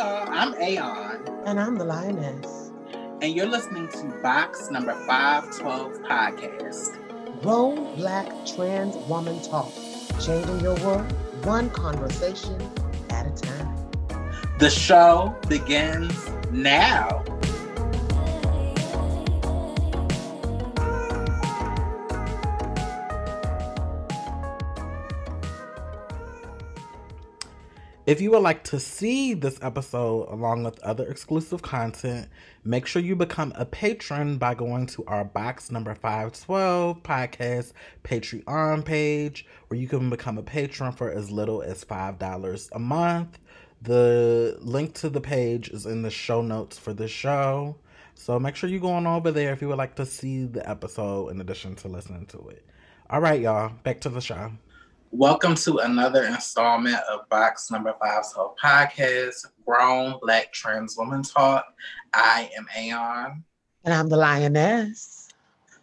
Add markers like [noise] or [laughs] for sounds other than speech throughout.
y'all. I'm Aon. And I'm the Lioness. And you're listening to Box Number 512 Podcast. Grown Black Trans Woman Talk. Changing your world one conversation at a time. The show begins now. If you would like to see this episode along with other exclusive content, make sure you become a patron by going to our box number 512 podcast Patreon page, where you can become a patron for as little as $5 a month. The link to the page is in the show notes for the show. So make sure you go on over there if you would like to see the episode in addition to listening to it. All right, y'all, back to the show. Welcome to another installment of Box Number Five Soul Podcast, Grown Black Trans Woman Talk. I am Aon. And I'm the Lioness.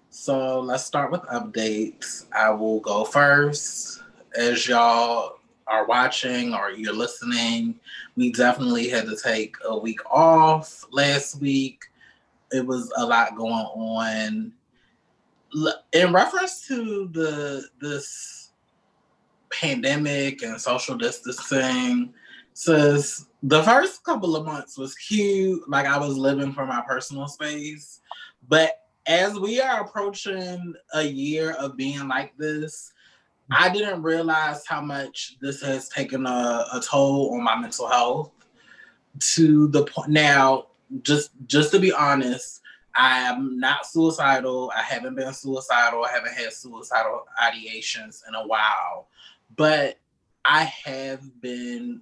So let's start with updates. I will go first. As y'all are watching or you're listening, we definitely had to take a week off last week. It was a lot going on. In reference to the this pandemic and social distancing says the first couple of months was cute like i was living for my personal space but as we are approaching a year of being like this i didn't realize how much this has taken a, a toll on my mental health to the point now just just to be honest I am not suicidal. I haven't been suicidal. I haven't had suicidal ideations in a while but I have been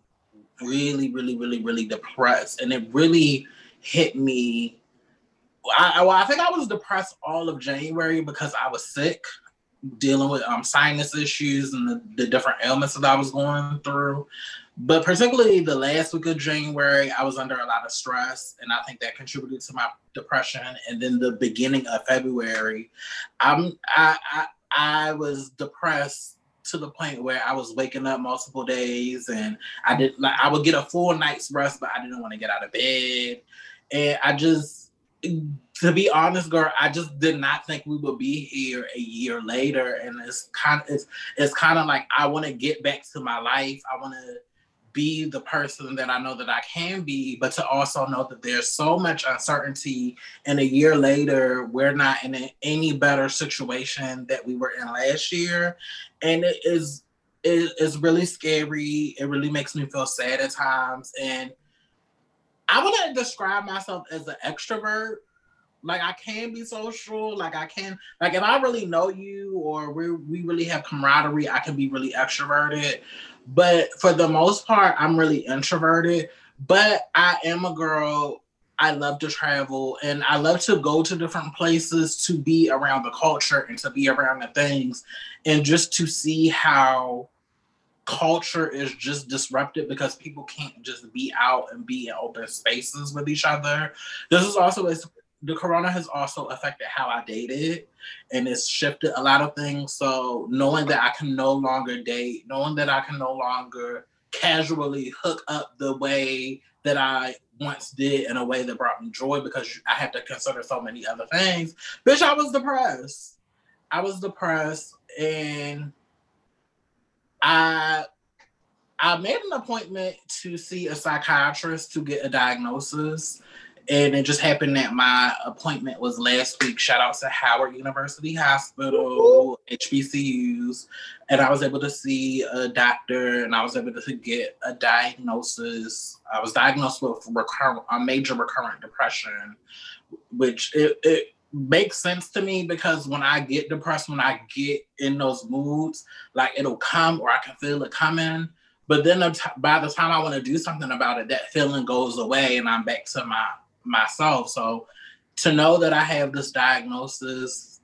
really, really, really, really depressed, and it really hit me. I, well, I think I was depressed all of January because I was sick, dealing with um, sinus issues and the, the different ailments that I was going through. But particularly the last week of January, I was under a lot of stress, and I think that contributed to my depression. And then the beginning of February, I'm I I, I was depressed to the point where I was waking up multiple days and I did like I would get a full night's rest, but I didn't want to get out of bed. And I just to be honest, girl, I just did not think we would be here a year later. And it's kind of it's it's kind of like I want to get back to my life. I want to be the person that I know that I can be, but to also know that there's so much uncertainty. And a year later, we're not in any better situation that we were in last year. And it is it is really scary. It really makes me feel sad at times. And I wouldn't describe myself as an extrovert. Like I can be social. Like I can, like if I really know you or we we really have camaraderie, I can be really extroverted. But for the most part, I'm really introverted. But I am a girl. I love to travel and I love to go to different places to be around the culture and to be around the things and just to see how culture is just disrupted because people can't just be out and be in open spaces with each other. This is also the corona has also affected how I dated and it's shifted a lot of things. So knowing that I can no longer date, knowing that I can no longer casually hook up the way that I once did in a way that brought me joy because I had to consider so many other things. Bitch, I was depressed. I was depressed and I I made an appointment to see a psychiatrist to get a diagnosis and it just happened that my appointment was last week. Shout out to Howard University Hospital, HBCUs, and I was able to see a doctor, and I was able to get a diagnosis. I was diagnosed with recurrent, a major recurrent depression, which it, it makes sense to me because when I get depressed, when I get in those moods, like it'll come or I can feel it coming. But then by the time I want to do something about it, that feeling goes away and I'm back to my myself. So to know that I have this diagnosis,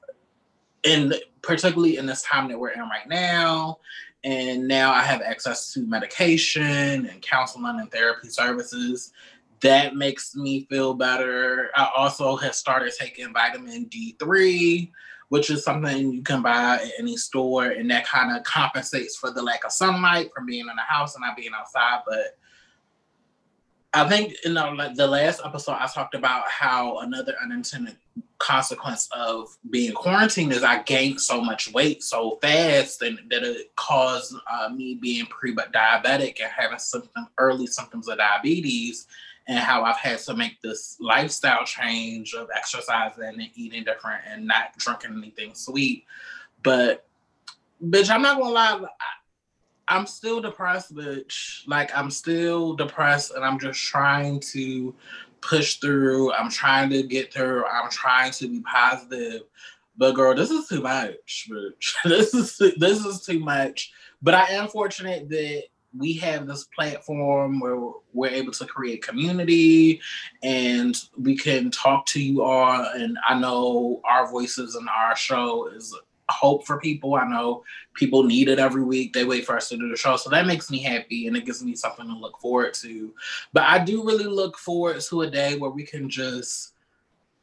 and particularly in this time that we're in right now, and now I have access to medication and counseling and therapy services. That makes me feel better. I also have started taking vitamin D3, which is something you can buy at any store, and that kind of compensates for the lack of sunlight from being in the house and not being outside. But I think in the, like the last episode, I talked about how another unintended consequence of being quarantined is I gained so much weight so fast, and that it caused uh, me being pre-diabetic and having symptom, early symptoms of diabetes, and how I've had to make this lifestyle change of exercising and eating different and not drinking anything sweet. But bitch, I'm not gonna lie. I'm still depressed, bitch. Like I'm still depressed and I'm just trying to push through. I'm trying to get through. I'm trying to be positive. But girl, this is too much, bitch. [laughs] this is this is too much. But I am fortunate that we have this platform where we're able to create community and we can talk to you all and i know our voices and our show is hope for people. I know people need it every week. They wait for us to do the show. So that makes me happy and it gives me something to look forward to. But I do really look forward to a day where we can just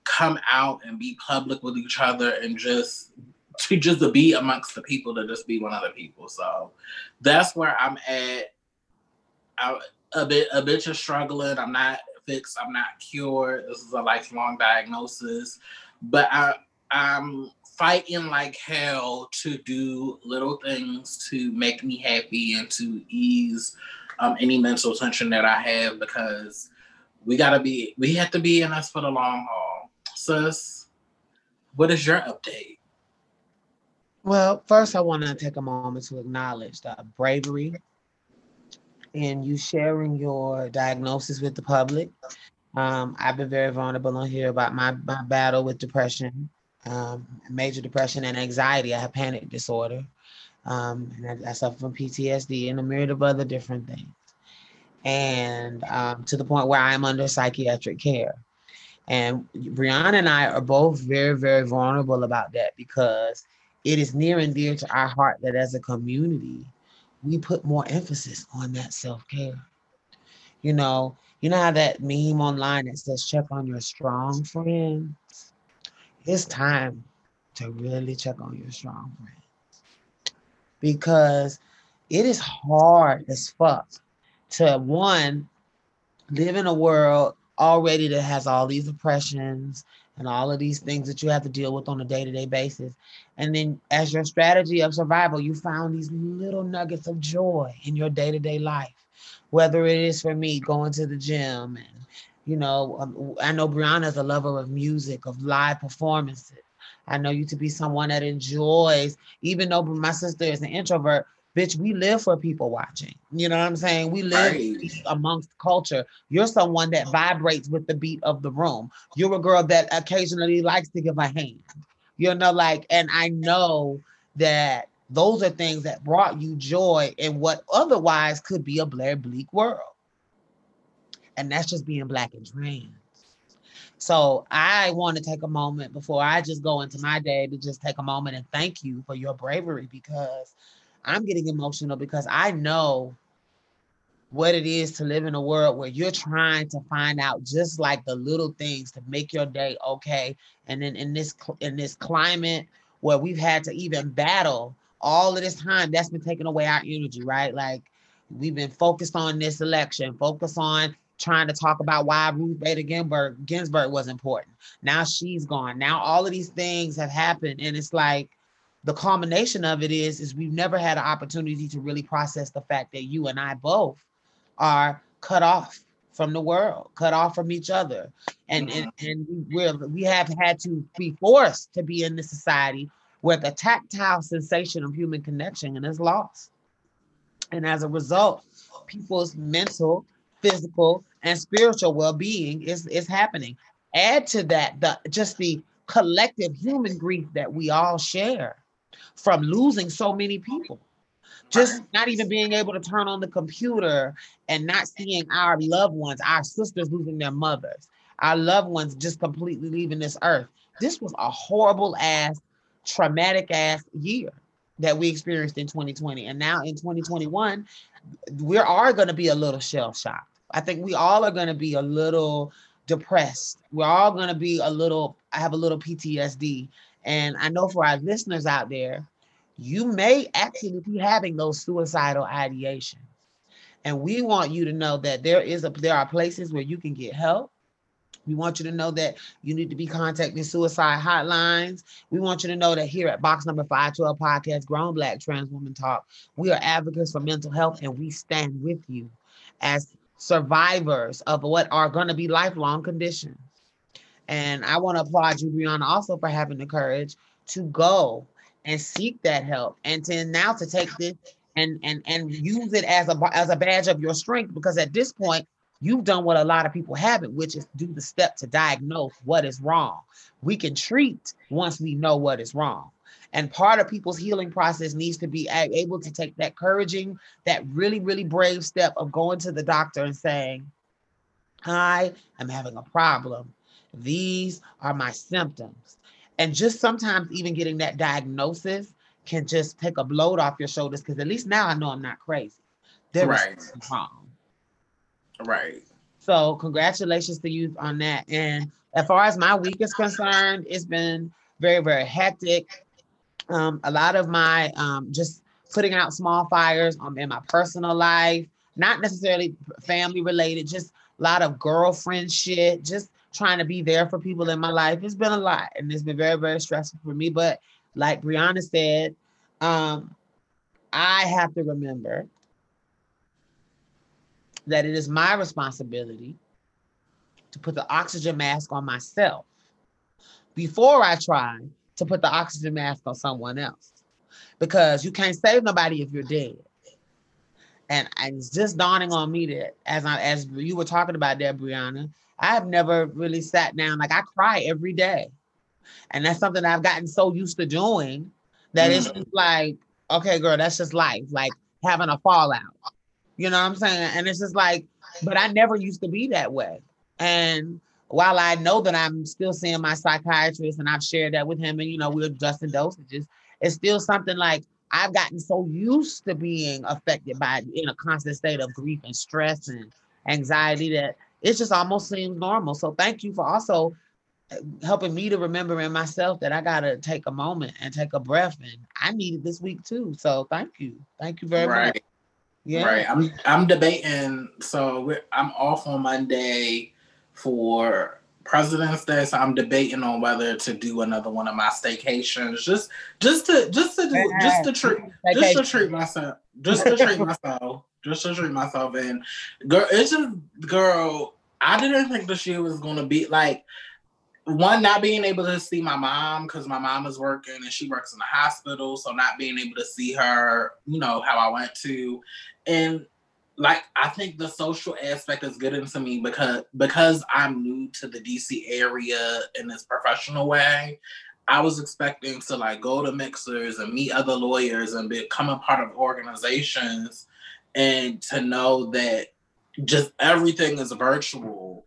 come out and be public with each other and just to just to be amongst the people to just be one of the people. So that's where I'm at. I, a bit a bit of struggling. I'm not fixed. I'm not cured. This is a lifelong diagnosis. But I I'm fighting like hell to do little things to make me happy and to ease um, any mental tension that I have because we gotta be we have to be in us for the long haul. Sis, what is your update? Well, first I want to take a moment to acknowledge the bravery in you sharing your diagnosis with the public. Um, I've been very vulnerable on here about my, my battle with depression um, major depression and anxiety. I have panic disorder. Um, and I, I, suffer from PTSD and a myriad of other different things. And um, to the point where I'm under psychiatric care. And Brianna and I are both very, very vulnerable about that because it is near and dear to our heart that as a community, we put more emphasis on that self care. You know, you know how that meme online that says check on your strong friend? It's time to really check on your strong friends. Because it is hard as fuck to one live in a world already that has all these oppressions and all of these things that you have to deal with on a day-to-day basis. And then as your strategy of survival you found these little nuggets of joy in your day-to-day life. Whether it is for me going to the gym and you know, um, I know Brianna is a lover of music, of live performances. I know you to be someone that enjoys, even though my sister is an introvert, bitch, we live for people watching. You know what I'm saying? We live right. amongst culture. You're someone that vibrates with the beat of the room. You're a girl that occasionally likes to give a hand. You know, like, and I know that those are things that brought you joy in what otherwise could be a Blair bleak world. And that's just being black and trans. So I want to take a moment before I just go into my day to just take a moment and thank you for your bravery because I'm getting emotional because I know what it is to live in a world where you're trying to find out just like the little things to make your day okay and then in this in this climate where we've had to even battle all of this time that's been taking away our energy right like we've been focused on this election focus on trying to talk about why Ruth Bader Ginsburg, Ginsburg was important. Now she's gone. Now all of these things have happened, and it's like the culmination of it is is we've never had an opportunity to really process the fact that you and I both are cut off from the world, cut off from each other, and and, mm-hmm. and we're we have had to be forced to be in this society where the tactile sensation of human connection is lost, and as a result, people's mental physical, and spiritual well-being is, is happening. Add to that the just the collective human grief that we all share from losing so many people. Just not even being able to turn on the computer and not seeing our loved ones, our sisters losing their mothers, our loved ones just completely leaving this earth. This was a horrible ass, traumatic ass year that we experienced in 2020. And now in 2021, we are going to be a little shell shocked. I think we all are going to be a little depressed. We're all going to be a little, I have a little PTSD. And I know for our listeners out there, you may actually be having those suicidal ideations. And we want you to know that there is a there are places where you can get help. We want you to know that you need to be contacting suicide hotlines. We want you to know that here at Box Number 512 Podcast, Grown Black Trans Woman Talk, we are advocates for mental health and we stand with you as survivors of what are going to be lifelong conditions. And I want to applaud you, Brianna, also for having the courage to go and seek that help and to now to take this and and and use it as a as a badge of your strength because at this point you've done what a lot of people haven't which is do the step to diagnose what is wrong we can treat once we know what is wrong and part of people's healing process needs to be able to take that couraging that really really brave step of going to the doctor and saying i am having a problem these are my symptoms and just sometimes even getting that diagnosis can just take a load off your shoulders because at least now I know I'm not crazy. There right. wrong. Right. So congratulations to you on that. And as far as my week is concerned, it's been very, very hectic. Um, a lot of my um, just putting out small fires um, in my personal life, not necessarily family related, just a lot of girlfriend shit, just trying to be there for people in my life. It's been a lot and it's been very, very stressful for me. But like Brianna said, um, I have to remember that it is my responsibility to put the oxygen mask on myself before I try to put the oxygen mask on someone else. Because you can't save nobody if you're dead. And, and it's just dawning on me that as I as you were talking about that, Brianna, I've never really sat down. Like I cry every day. And that's something I've gotten so used to doing that mm. it's just like, okay, girl, that's just life. Like having a fallout. You know what I'm saying? And it's just like, but I never used to be that way. And while I know that I'm still seeing my psychiatrist and I've shared that with him and you know, we're adjusting dosages, it's still something like I've gotten so used to being affected by in a constant state of grief and stress and anxiety that it just almost seems normal. So thank you for also uh, helping me to remember in myself that I gotta take a moment and take a breath. And I needed this week too. So thank you. Thank you very right. much. Yeah. Right. I'm I'm debating. So I'm off on Monday for President's Day, so I'm debating on whether to do another one of my staycations, just just to just to do just to treat just to treat myself, just to treat [laughs] myself just to treat myself in. Girl, it's just girl. I didn't think this year was gonna be like one not being able to see my mom because my mom is working and she works in the hospital, so not being able to see her, you know, how I went to, and like I think the social aspect is getting to me because because I'm new to the DC area in this professional way. I was expecting to like go to mixers and meet other lawyers and become a part of organizations and to know that just everything is virtual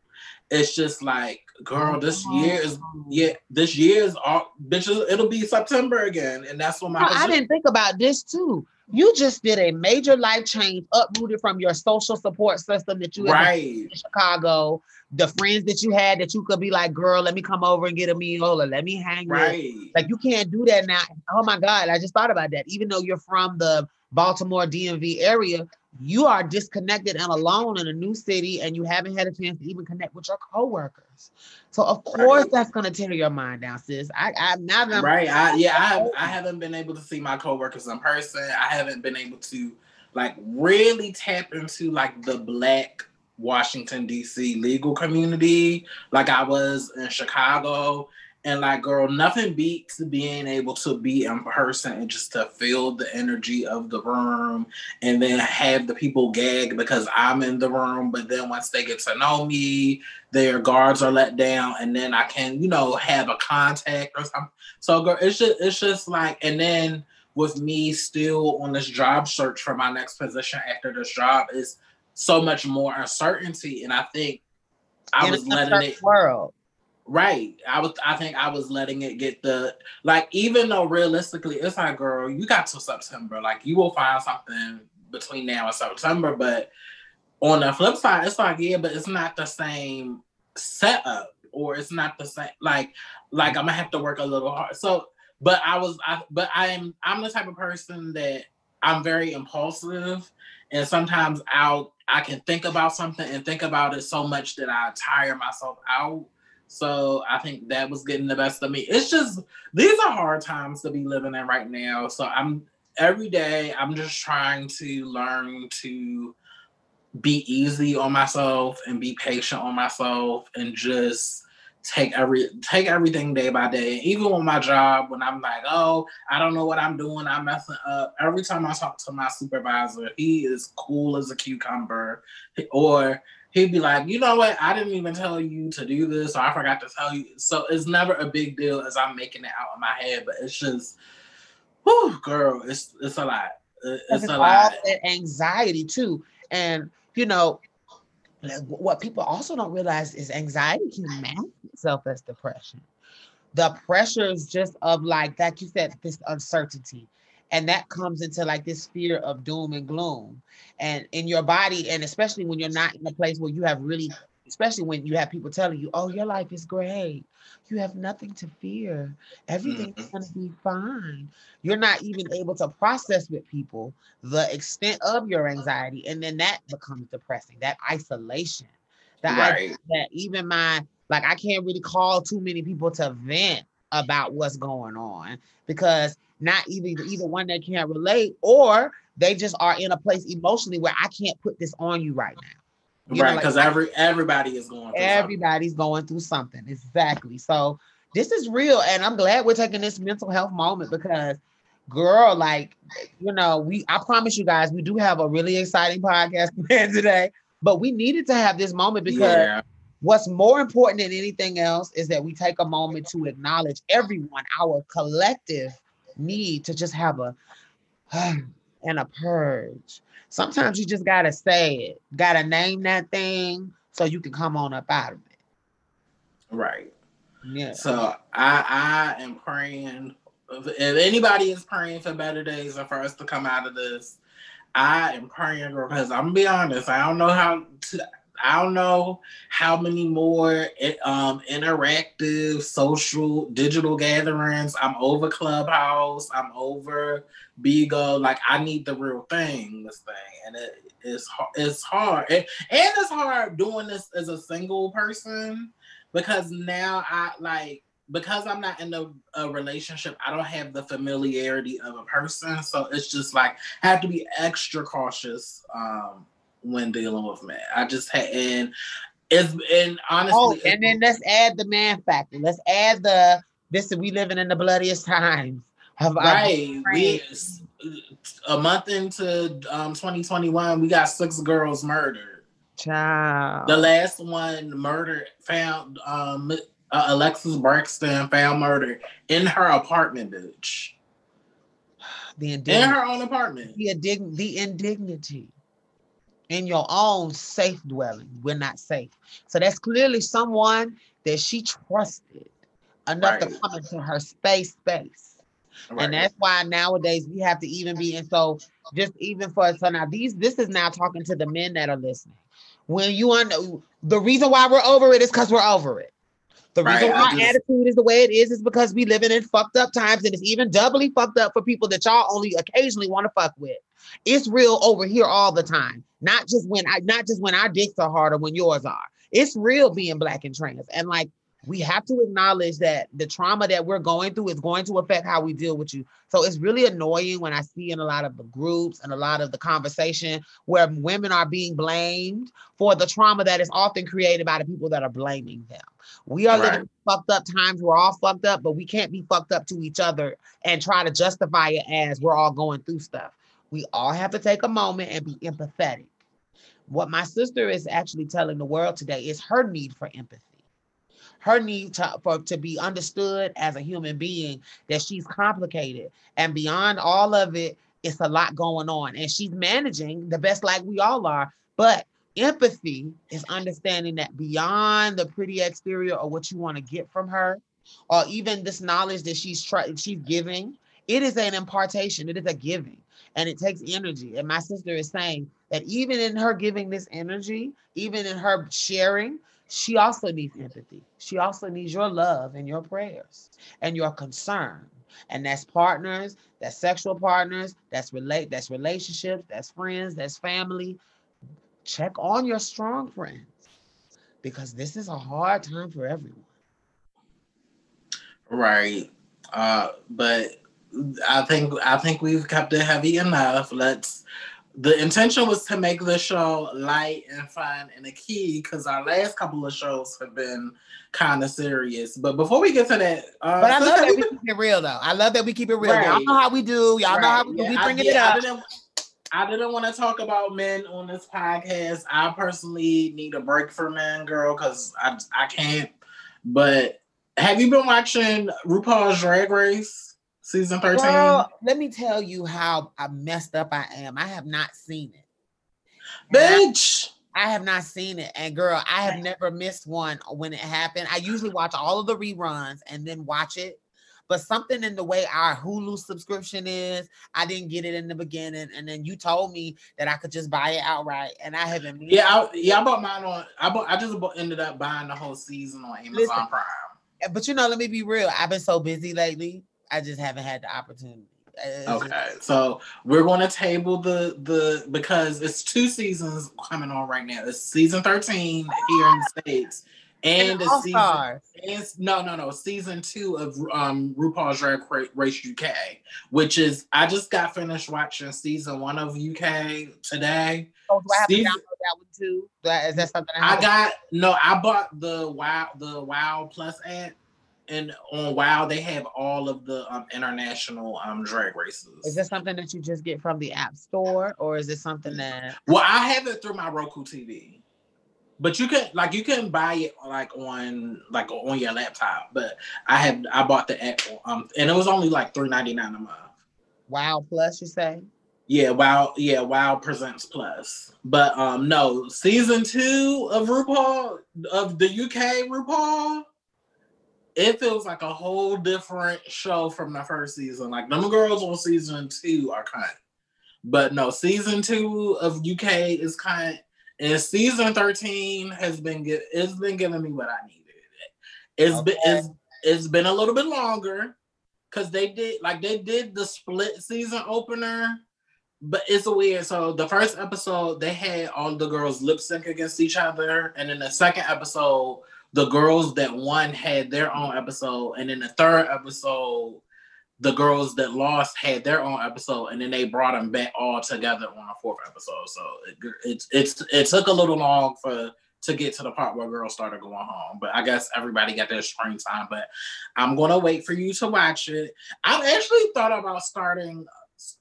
it's just like girl this year is yeah this year is all bitches it'll be september again and that's what my i didn't think about this too you just did a major life change uprooted from your social support system that you had in chicago the friends that you had that you could be like girl let me come over and get a meal or let me hang right. With. like you can't do that now. Oh my god i just thought about that. Even though you're from the baltimore dmv area you are disconnected and alone in a new city and you haven't had a chance to even connect with your coworkers. So of course right. that's gonna tear your mind down, sis. I I now that I'm right. I yeah, I [laughs] I haven't been able to see my coworkers in person. I haven't been able to like really tap into like the black Washington DC legal community like I was in Chicago and like, girl, nothing beats being able to be in person and just to feel the energy of the room and then have the people gag because I'm in the room. But then once they get to know me, their guards are let down and then I can, you know, have a contact or something. So girl, it's just it's just like and then with me still on this job search for my next position after this job is so much more uncertainty. And I think I in was letting it world Right. I was I think I was letting it get the like even though realistically it's like girl, you got till September. Like you will find something between now and September. But on the flip side, it's like, yeah, but it's not the same setup or it's not the same like like I'm gonna have to work a little hard. So but I was I but I'm I'm the type of person that I'm very impulsive and sometimes I'll I can think about something and think about it so much that I tire myself out. So I think that was getting the best of me. It's just these are hard times to be living in right now. So I'm every day I'm just trying to learn to be easy on myself and be patient on myself and just take every take everything day by day. Even with my job, when I'm like, oh, I don't know what I'm doing, I'm messing up. Every time I talk to my supervisor, he is cool as a cucumber. Or he'd be like, you know what, I didn't even tell you to do this, or I forgot to tell you. So it's never a big deal as I'm making it out of my head, but it's just, whew, girl, it's it's a lot. It's, it's a lot. That anxiety too, and you know, what people also don't realize is anxiety can mask itself as depression. The pressures just of like, like you said, this uncertainty. And that comes into like this fear of doom and gloom. And in your body, and especially when you're not in a place where you have really especially when you have people telling you, oh, your life is great. You have nothing to fear. Everything's mm-hmm. going to be fine. You're not even able to process with people the extent of your anxiety. And then that becomes depressing, that isolation. That, right. that even my, like, I can't really call too many people to vent about what's going on because not either either one that can't relate or they just are in a place emotionally where I can't put this on you right now. You right, because like, every everybody is going. everybody's something. going through something. Exactly. So this is real, and I'm glad we're taking this mental health moment because, girl, like you know, we I promise you guys, we do have a really exciting podcast [laughs] planned today, but we needed to have this moment because. Yeah. What's more important than anything else is that we take a moment to acknowledge everyone, our collective need to just have a [sighs] and a purge Sometimes you just gotta say it, gotta name that thing so you can come on up out of it. Right. Yeah. So I I am praying. If anybody is praying for better days and for us to come out of this, I am praying because I'm gonna be honest. I don't know how to. I don't know how many more um, interactive social digital gatherings. I'm over Clubhouse. I'm over Bigo. Like I need the real thing. This thing, and it is it's hard, and, and it's hard doing this as a single person because now I like because I'm not in a, a, relationship, I don't have the familiarity of a person. So it's just like I have to be extra cautious um, when dealing with men. I just had and it's and honestly. Oh, and then let's add the man factor. Let's add the this. Is we living in the bloodiest [laughs] times. Of right. We a month into um 2021, we got six girls murdered. Child. The last one murdered found um uh, Alexus Braxton found murdered in her apartment, bitch. [sighs] The indignity. In her own apartment. The, indig- the indignity in your own safe dwelling. We're not safe. So that's clearly someone that she trusted enough right. to come into her space space. Right. And that's why nowadays we have to even be and so just even for us. so now these this is now talking to the men that are listening. When you on the reason why we're over it is because we're over it. The right. reason why just, attitude is the way it is is because we living in fucked up times, and it's even doubly fucked up for people that y'all only occasionally want to fuck with. It's real over here all the time. Not just when I not just when our dicks are harder when yours are. It's real being black and trans. And like we have to acknowledge that the trauma that we're going through is going to affect how we deal with you. So it's really annoying when I see in a lot of the groups and a lot of the conversation where women are being blamed for the trauma that is often created by the people that are blaming them. We are right. living fucked up times. We're all fucked up, but we can't be fucked up to each other and try to justify it as we're all going through stuff. We all have to take a moment and be empathetic. What my sister is actually telling the world today is her need for empathy her need to, for, to be understood as a human being, that she's complicated. And beyond all of it, it's a lot going on. And she's managing the best like we all are. But empathy is understanding that beyond the pretty exterior or what you want to get from her, or even this knowledge that she's trying she's giving, it is an impartation, it is a giving and it takes energy. And my sister is saying that even in her giving this energy, even in her sharing, she also needs empathy. She also needs your love and your prayers and your concern And that's partners, that's sexual partners, that's relate, that's relationships, that's friends, that's family. Check on your strong friends because this is a hard time for everyone. Right. Uh, but I think I think we've kept it heavy enough. Let's the intention was to make the show light and fun and a key because our last couple of shows have been kind of serious. But before we get to that, uh, but I love that we keep it real though. I love that we keep it real. Right. Y'all know how we do. Y'all right. know how we, yeah, we bringing it up. I didn't, I didn't want to talk about men on this podcast. I personally need a break from men, girl, because I I can't. But have you been watching RuPaul's Drag Race? Season 13? Girl, let me tell you how I messed up I am. I have not seen it. Bitch. I, I have not seen it. And girl, I have never missed one when it happened. I usually watch all of the reruns and then watch it. But something in the way our Hulu subscription is, I didn't get it in the beginning, and then you told me that I could just buy it outright, and I haven't. Yeah, I, yeah, I bought mine on. I bought. I just ended up buying the whole season on Amazon Listen, Prime. But you know, let me be real. I've been so busy lately I just haven't had the opportunity. It's okay, just... so we're going to table the the because it's two seasons coming on right now. It's season thirteen here in the states, and, the season and, no no no season two of um RuPaul's Drag Race UK, which is I just got finished watching season one of UK today. Oh, do I have season, to download that one too? Is that something I, I got? No, I bought the Wow the Wow Plus app and on WoW they have all of the um, international um, drag races. Is this something that you just get from the App Store, or is it something that? Well, I have it through my Roku TV, but you can like you can buy it like on like on your laptop. But I have I bought the app um and it was only like three ninety nine a month. Wow Plus, you say? Yeah, Wow, yeah, Wow Presents Plus. But um no, season two of RuPaul of the UK RuPaul it feels like a whole different show from the first season. Like them girls on season two are kind, but no, season two of UK is kind, and season thirteen has been get it's been giving me what I needed. It's okay. been it's, it's been a little bit longer because they did like they did the split season opener. But it's weird. So the first episode, they had all the girls lip sync against each other, and in the second episode, the girls that won had their own episode, and in the third episode, the girls that lost had their own episode, and then they brought them back all together on a fourth episode. So it, it's it's it took a little long for to get to the part where girls started going home. But I guess everybody got their screen time. But I'm gonna wait for you to watch it. I've actually thought about starting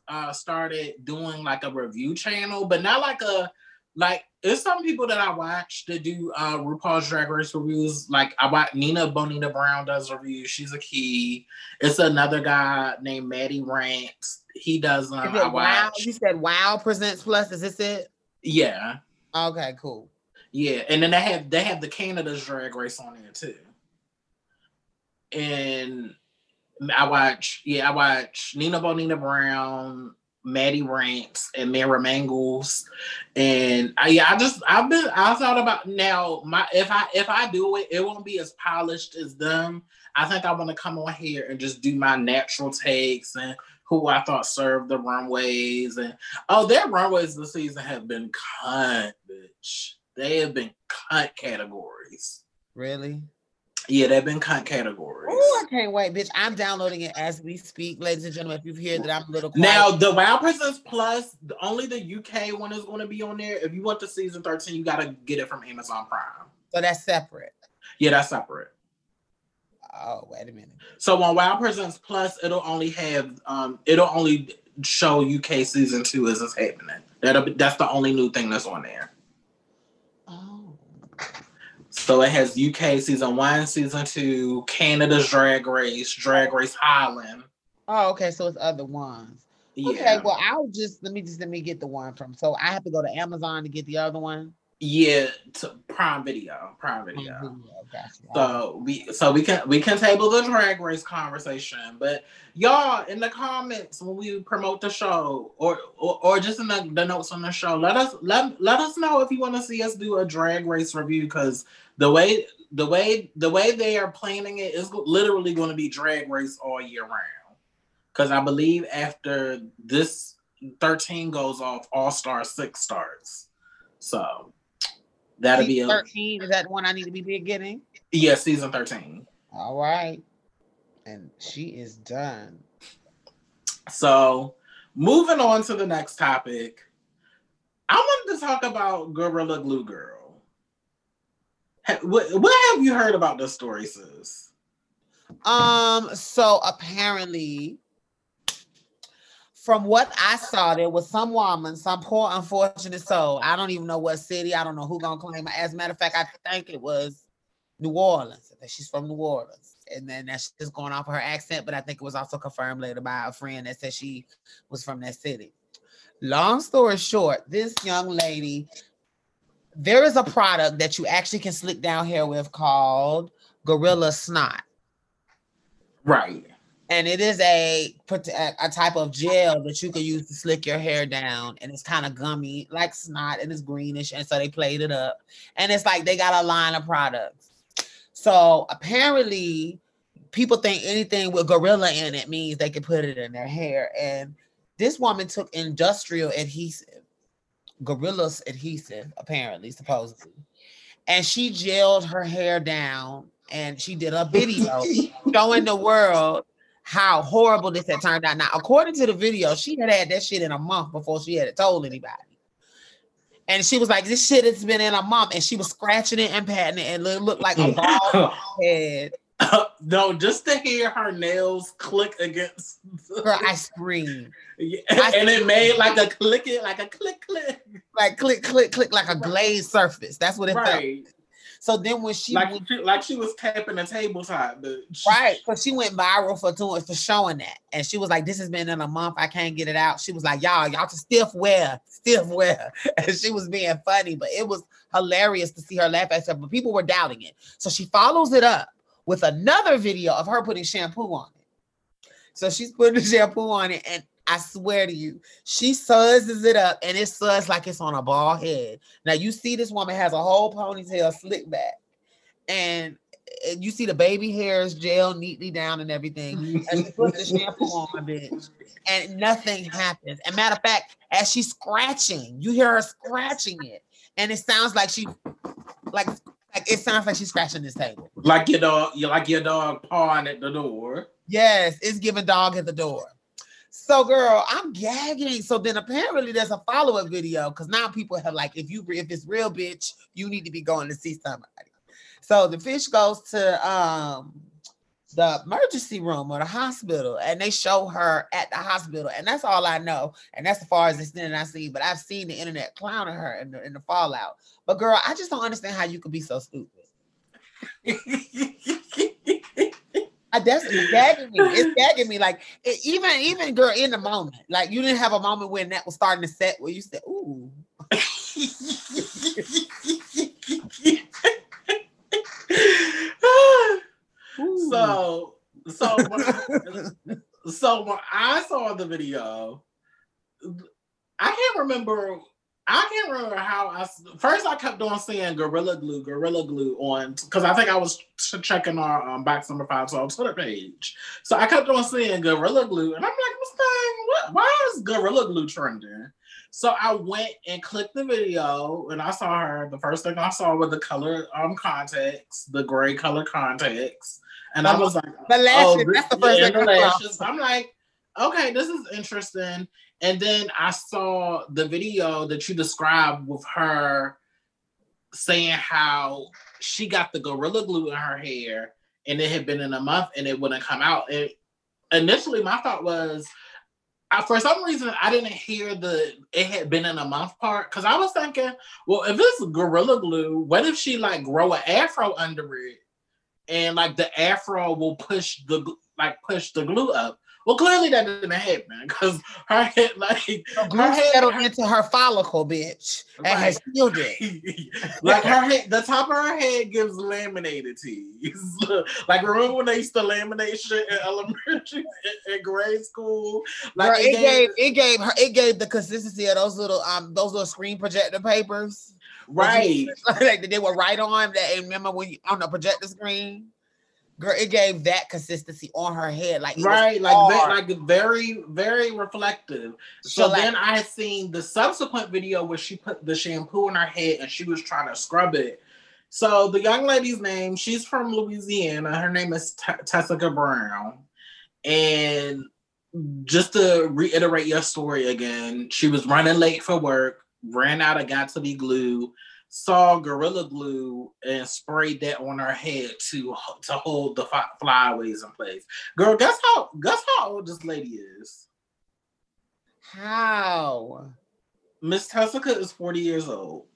uh started doing like a review channel, but not like a like there's some people that I watch that do uh RuPaul's Drag Race reviews. Like I watch Nina Bo'nina Brown does reviews. She's a key. It's another guy named Maddie Rants. He does um, I Wow. You said Wow Presents Plus. Is this it? Yeah. Okay, cool. Yeah, and then they have they have the Canada's Drag Race on there too. And I watch, yeah, I watch Nina Bonita Brown, Maddie Rants and Mara Mangles. And I, yeah, I just I've been I thought about now my if I if I do it, it won't be as polished as them. I think I want to come on here and just do my natural takes and who I thought served the runways and oh their runways this season have been cut, bitch. They have been cut categories. Really? Yeah, they've been cunt categories. Oh, I can't wait, bitch. I'm downloading it as we speak, ladies and gentlemen. If you hear that I'm a little quiet. Now, the Wow Presents Plus, only the UK one is going to be on there. If you want the season 13, you got to get it from Amazon Prime. So that's separate. Yeah, that's separate. Oh, wait a minute. So on Wow Presents Plus, it'll only have um it'll only show UK season two as it's happening. That'll be, that's the only new thing that's on there. So it has UK season one, season two, Canada's Drag Race, Drag Race Holland. Oh, okay. So it's other ones. Yeah. Okay, well, I'll just let me just let me get the one from. So I have to go to Amazon to get the other one. Yeah, to Prime Video, Prime Video. Video so we so we can we can table the drag race conversation, but y'all in the comments when we promote the show or or, or just in the, the notes on the show, let us let let us know if you want to see us do a drag race review because the way the way the way they are planning it is literally going to be drag race all year round. because I believe after this 13 goes off, All Star 6 starts. So that'll season be a 13. Is that one I need to be getting? Yeah, season 13. All right. And she is done. So moving on to the next topic. I wanted to talk about Gorilla Glue Girl. What, what have you heard about this story, sis? Um, so apparently from what I saw, there was some woman, some poor unfortunate soul. I don't even know what city. I don't know who gonna claim. As a matter of fact, I think it was New Orleans. That she's from New Orleans, and then that's just going off of her accent. But I think it was also confirmed later by a friend that said she was from that city. Long story short, this young lady, there is a product that you actually can slick down hair with called Gorilla Snot. Right and it is a a type of gel that you can use to slick your hair down and it's kind of gummy like snot and it's greenish and so they played it up. And it's like they got a line of products. So apparently people think anything with gorilla in it means they can put it in their hair. And this woman took industrial adhesive gorilla's adhesive apparently supposedly. And she gelled her hair down and she did a video [laughs] showing the world how horrible this had turned out. Now, according to the video, she had had that shit in a month before she had told anybody. And she was like, "This shit has been in a month," and she was scratching it and patting it, and it looked like a [laughs] bald head. [coughs] No, just to hear her nails click against. Girl, I screamed. Yeah. I and it made like a click it, like a click click, like click click click, like a glazed surface. That's what it right. felt. So then when she like, went, she, like she was tapping a tabletop, right? Because she went viral for doing for showing that, and she was like, "This has been in a month. I can't get it out." She was like, "Y'all, y'all to stiff wear, [laughs] stiff wear," [laughs] and she was being funny, but it was hilarious to see her laugh at herself. But people were doubting it, so she follows it up with another video of her putting shampoo on it. So she's putting the [laughs] shampoo on it, and I swear to you, she suzzes it up and it suds like it's on a bald head. Now you see this woman has a whole ponytail slick back, and eh, you see the baby hairs gel neatly down and everything. and she puts the shampoo [laughs] on, my bitch, and nothing happens. And matter of fact, as she's scratching, you hear her scratching it, and it sounds like she, like, like it sounds like she's scratching this table. Like your dog, you like your dog pawing at the door. Yes, it's giving dog at the door. So, girl, I'm gagging. So then apparently there's a follow-up video because now people have like, if you if it's real, bitch, you need to be going to see somebody. So the fish goes to um the emergency room or the hospital and they show her at the hospital and that's all i know and that's as far as extent i see but i've seen the internet clowning her in the, in the fallout but girl i just don't understand how you could be so stupid [laughs] that's gagging me. It's gagging me. Like it, even even girl in the moment. Like you didn't have a moment when that was starting to set where you said, "Ooh." [laughs] so so when, so when I saw the video, I can't remember I can't remember how I first I kept on seeing Gorilla Glue, Gorilla Glue on because I think I was checking our um, Box Number Five on Twitter page. So I kept on seeing Gorilla Glue, and I'm like, what's thing? What? Why is Gorilla Glue trending? So I went and clicked the video, and I saw her. The first thing I saw was the color um contacts, the gray color contacts, and I was like, the lashes. Oh, that's the first yeah, thing. The lashes. I'm like, okay, this is interesting. And then I saw the video that you described with her saying how she got the gorilla glue in her hair and it had been in a month and it wouldn't come out. Initially, my thought was, I, for some reason, I didn't hear the it had been in a month part because I was thinking, well, if it's gorilla glue, what if she like grow an afro under it and like the afro will push the like push the glue up? Well, clearly that didn't happen because her head, like, her head settled her, into her follicle, bitch, and right. has healed it. [laughs] like her head, the top of her head gives laminated teeth. [laughs] like, remember when they used to laminate shit in elementary, in, grade school? Like, Girl, it, it, gave, it gave her, it gave the consistency of those little, um, those little screen projector papers. Right. [laughs] like they were right on that. Remember when you on the projector screen? Girl, it gave that consistency on her head, like right, like like very, very reflective. So, so like, then I had seen the subsequent video where she put the shampoo in her head and she was trying to scrub it. So the young lady's name, she's from Louisiana. Her name is T- Tessica Brown, and just to reiterate your story again, she was running late for work, ran out of Got2b glue saw gorilla glue and sprayed that on her head to to hold the flyaways in place. Girl, guess how guess how old this lady is? How? Miss Tessica is 40 years old.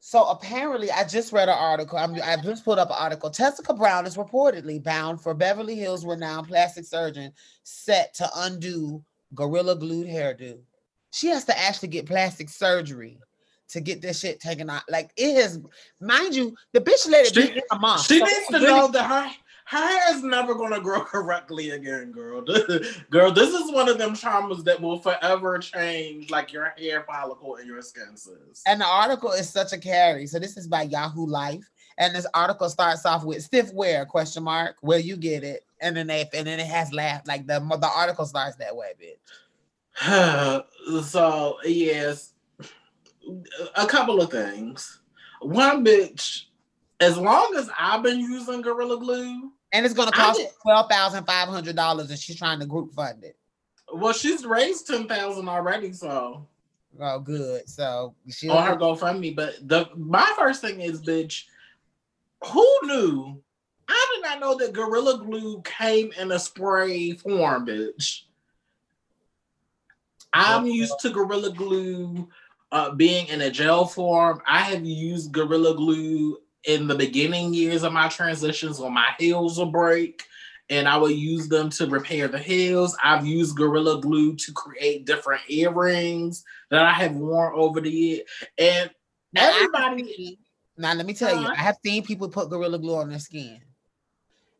So apparently, I just read an article. I'm, I just pulled up an article. Tessica Brown is reportedly bound for Beverly Hills renowned plastic surgeon set to undo gorilla glued hairdo. She has to actually get plastic surgery to get this shit taken out. Like it is, mind you, the bitch let it she, be a month. She so needs to really, know that her her hair is never gonna grow [laughs] correctly again, girl. [laughs] girl, this is one of them traumas that will forever change like your hair follicle and your skin cells. And the article is such a carry. So this is by Yahoo Life. And this article starts off with stiff wear question mark where you get it and then they and then it has laughed like the the article starts that way bitch [sighs] so yes a couple of things. One bitch, as long as I've been using Gorilla Glue, and it's gonna cost twelve thousand five hundred dollars, and she's trying to group fund it. Well, she's raised ten thousand already, so oh, good. So she on her GoFundMe. But the my first thing is, bitch, who knew? I did not know that Gorilla Glue came in a spray form, bitch. I'm used to Gorilla Glue uh, being in a gel form, I have used Gorilla Glue in the beginning years of my transitions when my heels will break and I will use them to repair the heels. I've used Gorilla Glue to create different earrings that I have worn over the year. And now, everybody. now, let me tell uh-huh. you, I have seen people put Gorilla Glue on their skin.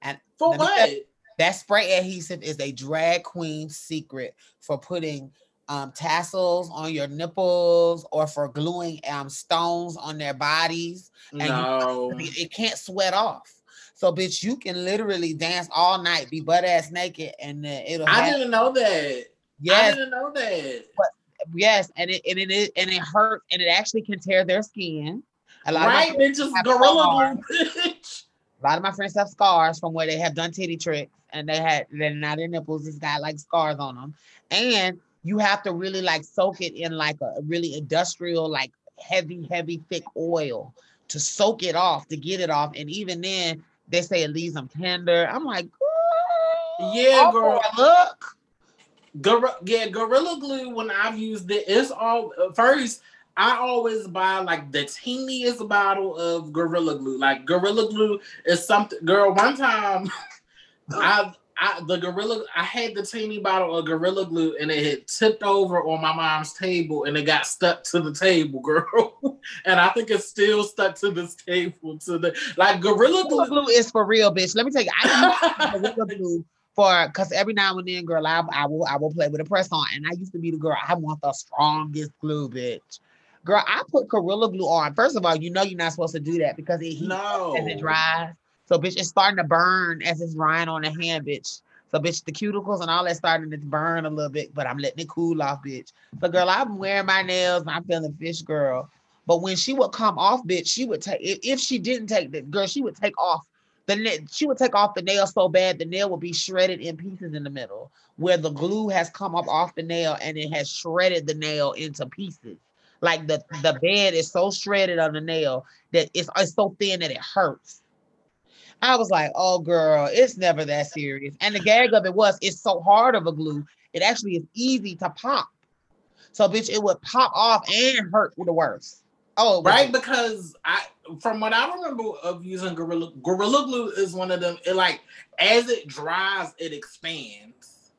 And for what? that spray adhesive is a drag queen secret for putting um, tassels on your nipples or for gluing um, stones on their bodies. And no. You, it can't sweat off. So, bitch, you can literally dance all night, be butt ass naked, and uh, it'll. I didn't know that. Yes, I didn't know that. But, yes, and it and it and it hurts, and it actually can tear their skin. A lot right, bitches, gorilla [laughs] bitch. A lot of my friends have scars from where they have done titty tricks, and they had then now their nipples just got like scars on them, and you have to really like soak it in like a really industrial, like heavy, heavy, thick oil to soak it off to get it off. And even then, they say it leaves them tender. I'm like, yeah, girl. Look. Gor- yeah, Gorilla Glue, when I've used it, it's all first. I always buy like the teeniest bottle of Gorilla Glue. Like Gorilla Glue is something, girl. One time, [laughs] I I, the gorilla, I had the teeny bottle of gorilla glue and it had tipped over on my mom's table and it got stuck to the table, [laughs] girl. and I think it's still stuck to this table to the like gorilla glue. glue is for real, bitch. Let me tell you, I use [laughs] gorilla glue for because every now and then, girl, I, I will I will play with a press on, and I used to be the girl. I want the strongest glue, bitch. Girl, I put Gorilla Glue on. First of all, you know you're not supposed to do that because it heats no. as it dries. So bitch, it's starting to burn as it's drying on the hand, bitch. So bitch, the cuticles and all that starting to burn a little bit, but I'm letting it cool off, bitch. So girl, I'm wearing my nails, I'm feeling fish girl. But when she would come off, bitch, she would take if, if she didn't take the girl, she would take off the nail. she would take off the nail so bad the nail would be shredded in pieces in the middle, where the glue has come up off the nail and it has shredded the nail into pieces. Like the the bed is so shredded on the nail that it's, it's so thin that it hurts. I was like, oh girl, it's never that serious. And the gag of it was it's so hard of a glue, it actually is easy to pop. So bitch, it would pop off and hurt the worst. Oh, right, because I from what I remember of using Gorilla Gorilla Glue is one of them. It like as it dries, it expands,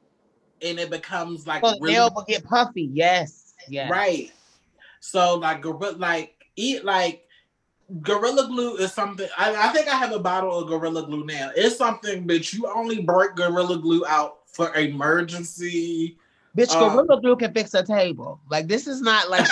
and it becomes like so really, nail will get puffy. Yes, yeah, right. So like gorilla, like eat like Gorilla Glue is something. I, I, think I have a bottle of Gorilla Glue now. It's something that you only break Gorilla Glue out for emergency Bitch, um, Gorilla Glue can fix a table. Like this is not like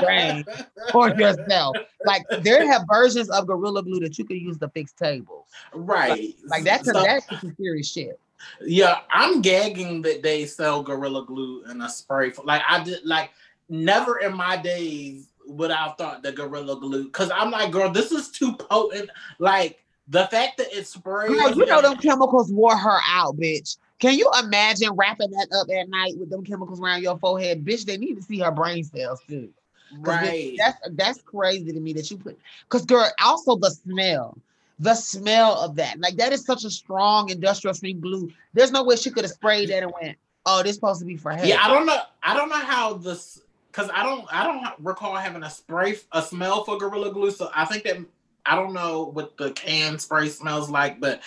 brain [laughs] for yourself. Like there have versions of Gorilla Glue that you can use to fix tables. Right. Like, like that's so, that's some serious shit. Yeah, I'm gagging that they sell Gorilla Glue in a spray. For, like I did like never in my days would I have thought the Gorilla Glue because I'm like, girl, this is too potent. Like the fact that it's sprayed. Girl, you know them chemicals wore her out, bitch. Can you imagine wrapping that up at night with them chemicals around your forehead? Bitch, they need to see her brain cells too. Right. that's that's crazy to me that you put because girl, also the smell. The smell of that. Like that is such a strong industrial strength glue. There's no way she could have sprayed that and went, oh, this supposed to be for hair. Yeah, I don't know. I don't know how this because I don't I don't recall having a spray a smell for Gorilla Glue. So I think that I don't know what the can spray smells like, but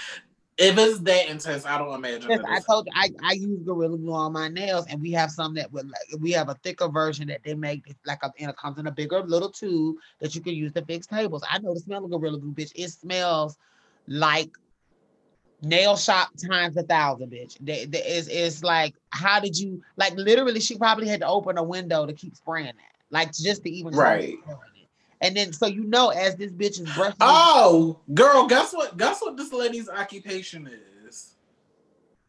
if it's that intense, I don't imagine. Yes, I told you I, I use Gorilla Glue on my nails, and we have some that would like we have a thicker version that they make like a and it comes in a bigger little tube that you can use to fix tables. I know the smell of Gorilla Glue, bitch. It smells like nail shop times a thousand, bitch. They, they, it's, it's like, how did you like literally she probably had to open a window to keep spraying that. Like just to even right. And then so you know, as this bitch is brushing. Oh, girl, guess what? Guess what this lady's occupation is?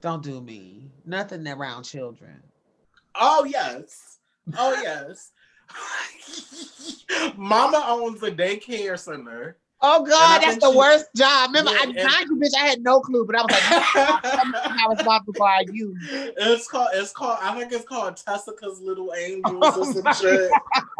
Don't do me. Nothing around children. Oh yes. Oh yes. [laughs] Mama owns a daycare center. Oh God, that's the she, worst job. Remember, yeah, I denied you, bitch. I had no clue, but I was like, "How responsible are you?" It's called. It's called. I think it's called Tessica's Little Angels or oh, some shit.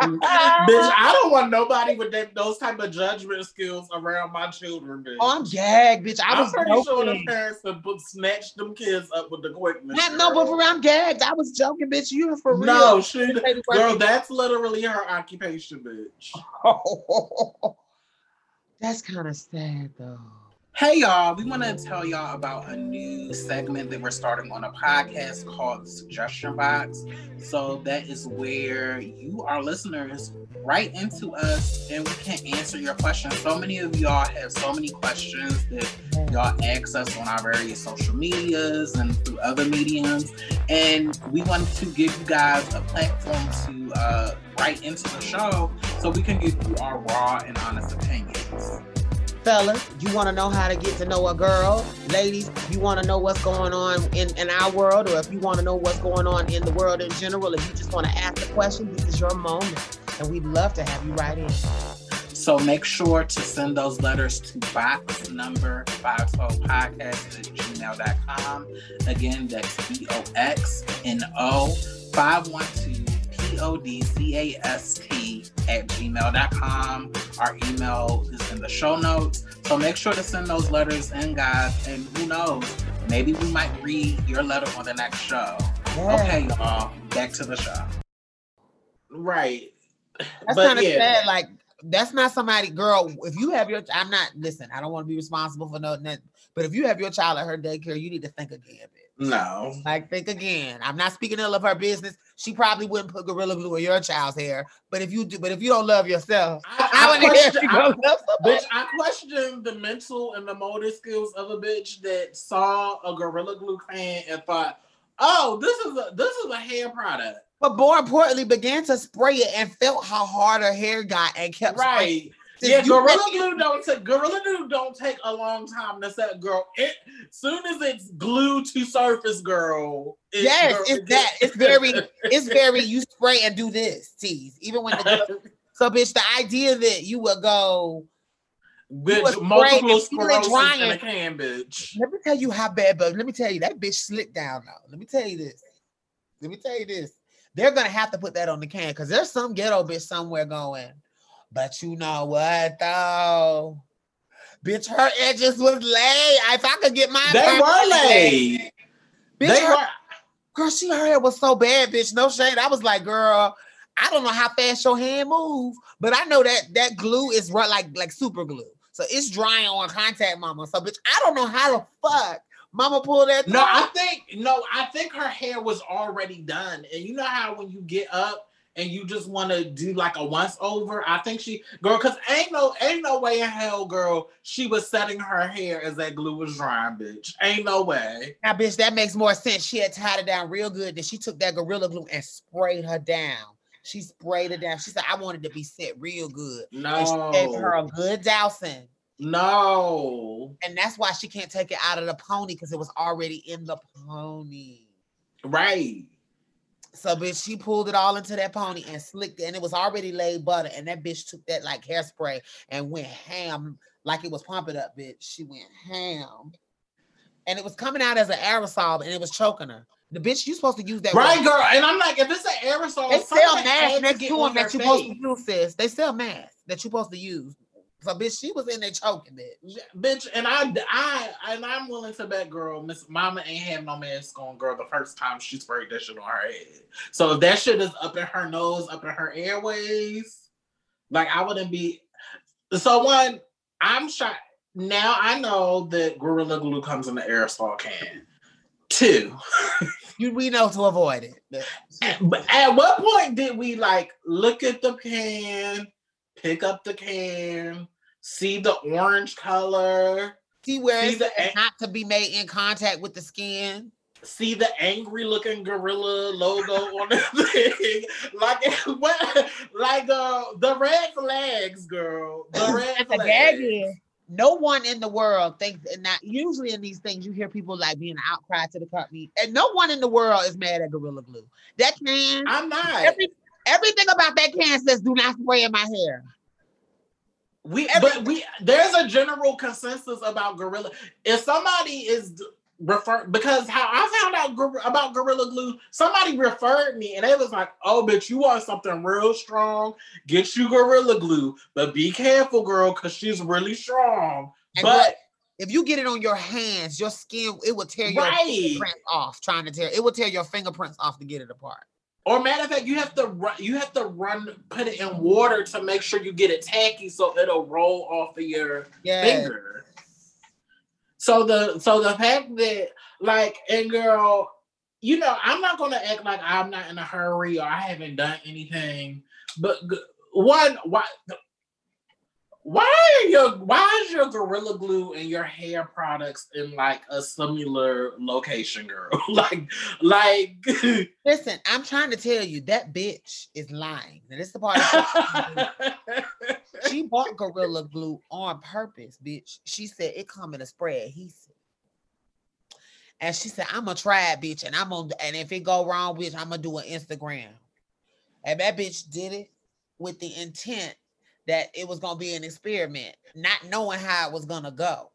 bitch, I don't want nobody with that, those type of judgment skills around my children. Bitch. Oh, I'm gagged, bitch. I I'm was pretty joking. sure the parents would snatch them kids up with the quickness. Not, no, but for I'm gagged. I was joking, bitch. You were for real. No, she, girl, that's literally her occupation, bitch. [laughs] That's kind of sad though. Hey y'all, we want to tell y'all about a new segment that we're starting on a podcast called the Suggestion Box. So that is where you, our listeners, write into us and we can answer your questions. So many of y'all have so many questions that y'all ask us on our various social medias and through other mediums. And we want to give you guys a platform to uh, write into the show so we can give you our raw and honest fellas, you want to know how to get to know a girl. Ladies, you want to know what's going on in, in our world, or if you want to know what's going on in the world in general, if you just want to ask a question, this is your moment. And we'd love to have you right in. So make sure to send those letters to box number 50 podcast at gmail.com. Again, that's B O X N O 512 P O D C A S T at gmail.com. Our email is in the show notes. So make sure to send those letters in, guys. And who knows, maybe we might read your letter on the next show. Yeah. Okay, y'all, back to the show. Right. That's kind of yeah. sad. Like, that's not somebody, girl. If you have your, I'm not, listen, I don't want to be responsible for nothing, but if you have your child at her daycare, you need to think again, bitch. No. Like, think again. I'm not speaking ill of her business. She probably wouldn't put gorilla glue in your child's hair. But if you do, but if you don't love yourself, I, I, I question, I, bitch, I question the mental and the motor skills of a bitch that saw a gorilla glue can and thought, "Oh, this is a this is a hair product." But more importantly, began to spray it and felt how hard her hair got and kept right. Spraying yeah, Gorilla Glue don't take Gorilla Glue don't take a long time to set girl. It soon as it's glued to surface, girl. It's yes, girl, it's that. It's very, [laughs] it's very. You spray and do this, tease. Even when the so, bitch, the idea that you would go. Bitch, multiple sclerosis in a can, bitch. Let me tell you how bad, but let me tell you that bitch slipped down though. Let me tell you this. Let me tell you this. They're gonna have to put that on the can because there's some ghetto bitch somewhere going. But you know what though? Bitch, her edges was laid. If I could get my They were laid. Bitch, they her, were girl, she her hair was so bad, bitch. No shade. I was like, girl, I don't know how fast your hand move, but I know that that glue is run like like super glue. So it's drying on contact, mama. So bitch, I don't know how the fuck mama pulled that. No, I think no, I think her hair was already done. And you know how when you get up and you just want to do like a once over. I think she girl, cause ain't no ain't no way in hell, girl, she was setting her hair as that glue was drying, bitch. Ain't no way. Now, bitch, that makes more sense. She had tied it down real good. Then she took that gorilla glue and sprayed her down. She sprayed it down. She said, I wanted to be set real good. No, and she gave her a good dousing. No. And that's why she can't take it out of the pony because it was already in the pony. Right. So bitch, she pulled it all into that pony and slicked it, and it was already laid butter. And that bitch took that like hairspray and went ham like it was pumping up, bitch. She went ham. And it was coming out as an aerosol and it was choking her. The bitch, you supposed to use that. Right, girl. And I'm like, if it's an aerosol, they sell masks next to them that you're supposed to use, sis. They sell masks that you're supposed to use. So bitch, she was in there choking bitch. Bitch, and I I and I'm willing to bet girl, Miss Mama ain't have no mask on, girl, the first time she sprayed that shit on her head. So if that shit is up in her nose, up in her airways, like I wouldn't be so one, I'm shocked. Now I know that Gorilla Glue comes in the aerosol can. Two. [laughs] you we know to avoid it. But at what point did we like look at the can? pick up the can, see the orange color, see where see the, it's not to be made in contact with the skin. See the angry looking gorilla logo on the [laughs] thing, like [laughs] what, like uh, the red flags, girl. The [laughs] red flags. no one in the world thinks, and not usually in these things, you hear people like being outcry to the company, and no one in the world is mad at Gorilla Glue. That can, I'm not. Every, Everything about that can says do not spray in my hair. We but we there's a general consensus about gorilla. If somebody is refer because how I found out about gorilla glue, somebody referred me and it was like, "Oh, bitch, you want something real strong? Get you gorilla glue, but be careful, girl, because she's really strong." And but if you get it on your hands, your skin it will tear your right. fingerprints off. Trying to tear it will tear your fingerprints off to get it apart. Or matter of fact, you have to run, you have to run, put it in water to make sure you get it tacky so it'll roll off of your finger. So the so the fact that like and girl, you know, I'm not gonna act like I'm not in a hurry or I haven't done anything. But one, why why are your why is your gorilla glue and your hair products in like a similar location girl? [laughs] Like like [laughs] listen i'm trying to tell you that bitch is lying. And is the part [laughs] she bought gorilla glue on purpose bitch. She said it come in a spray adhesive and she said i'm gonna try it bitch and i'm gonna and if it go wrong bitch i'm gonna do an instagram. And that bitch did it with the intent that it was gonna be an experiment, not knowing how it was gonna go.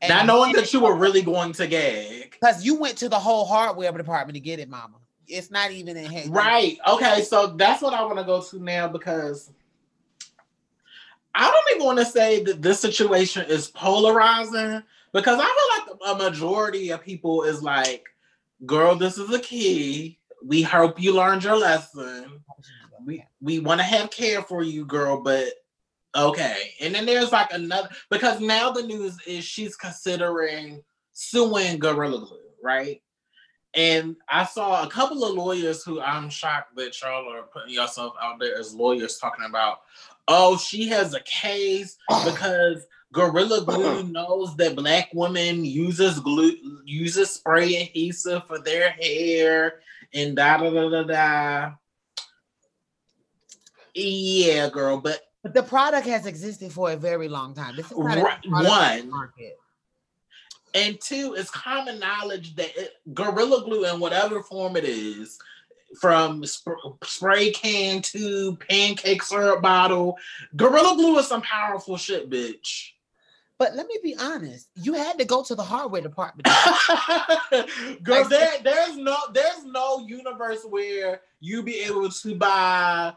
And not knowing that you were really going to gag. Because you went to the whole hardware department to get it, mama. It's not even in here. Right. Okay. So that's what I want to go to now because I don't even want to say that this situation is polarizing because I feel like a majority of people is like, girl, this is a key. We hope you learned your lesson. Oh, we we want to have care for you, girl, but Okay. And then there's like another because now the news is she's considering suing Gorilla Glue, right? And I saw a couple of lawyers who I'm shocked that y'all are putting yourself out there as lawyers talking about, oh, she has a case because Gorilla Glue [clears throat] knows that black women uses glue uses spray adhesive for their hair and da da da da da. Yeah, girl, but but the product has existed for a very long time. This is right. one market. And two, it's common knowledge that it, Gorilla Glue, in whatever form it is, from sp- spray can to pancake syrup bottle, Gorilla Glue is some powerful shit, bitch. But let me be honest, you had to go to the hardware department. [laughs] Girl, there, there's no there's no universe where you be able to buy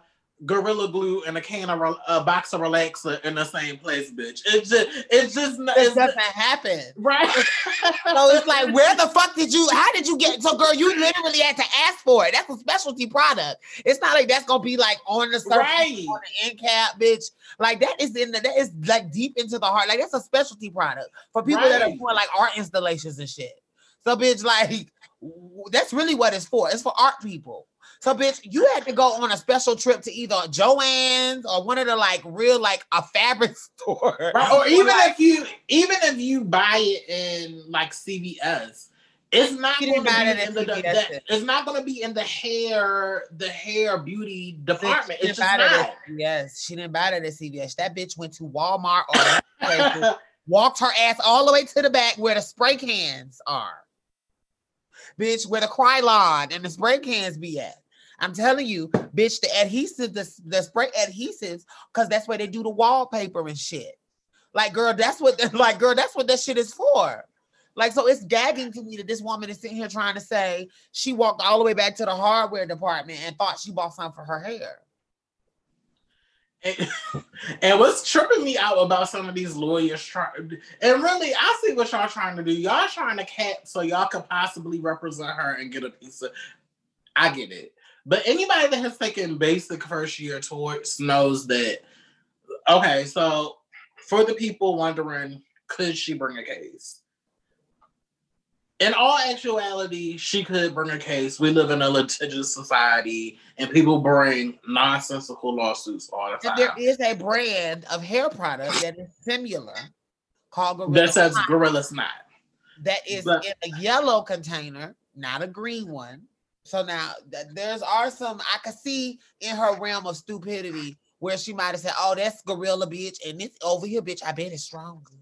Gorilla Glue and a can of a box of relaxer in the same place, bitch. It's just it's just not, it doesn't happen, right? [laughs] so it's like, where the fuck did you? How did you get? So, girl, you literally had to ask for it. That's a specialty product. It's not like that's gonna be like on the surface, right. on the end cap, bitch. Like that is in the that is like deep into the heart. Like that's a specialty product for people right. that are doing like art installations and shit. So, bitch, like that's really what it's for. It's for art people. So, bitch, you had to go on a special trip to either Joann's or one of the like real like a fabric [laughs] store, right. or even like, if you even if you buy it in like CVS, it's not going to be in the, the it's not going to be in the hair the hair beauty department. It's just not. yes, she didn't buy it at CVS. That bitch went to Walmart or [laughs] walked her ass all the way to the back where the spray cans are. Bitch, where the Krylon and the spray cans be at. I'm telling you, bitch, the adhesive, the, the spray adhesives, because that's where they do the wallpaper and shit. Like, girl, that's what [laughs] like, girl, that's what that shit is for. Like, so it's gagging to me that this woman is sitting here trying to say she walked all the way back to the hardware department and thought she bought something for her hair. And, [laughs] and what's tripping me out about some of these lawyers trying, and really, I see what y'all trying to do. Y'all trying to cap so y'all could possibly represent her and get a piece of. I get it, but anybody that has taken basic first year torts knows that. Okay, so for the people wondering, could she bring a case? in all actuality, she could bring a case. We live in a litigious society, and people bring nonsensical lawsuits all the time. And there is a brand of hair product that is similar called Gorilla that says Gorilla Snot. That is but, in a yellow container, not a green one. So now there's are some I could see in her realm of stupidity where she might have said, "Oh, that's Gorilla bitch," and this over here, bitch. I bet it's stronger.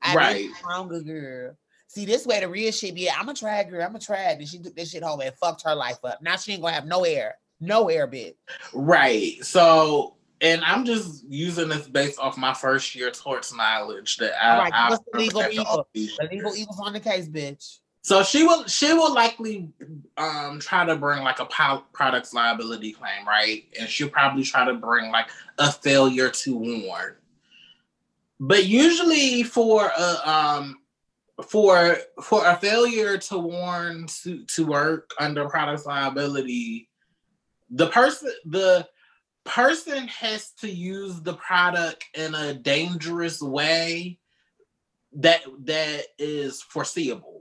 I right. bet it's stronger, girl. See, this way the real shit be, I'm a drag girl, I'm a drag. And she took this shit home and fucked her life up. Now she ain't gonna have no air, no air bit. Right. So, and I'm just using this based off my first year torts knowledge that I, right. I, What's the legal evil? The legal evil's on the case, bitch. So she will she will likely um try to bring like a products liability claim, right? And she'll probably try to bring like a failure to warn. But usually for a um for for a failure to warn to, to work under products liability, the person the person has to use the product in a dangerous way that that is foreseeable.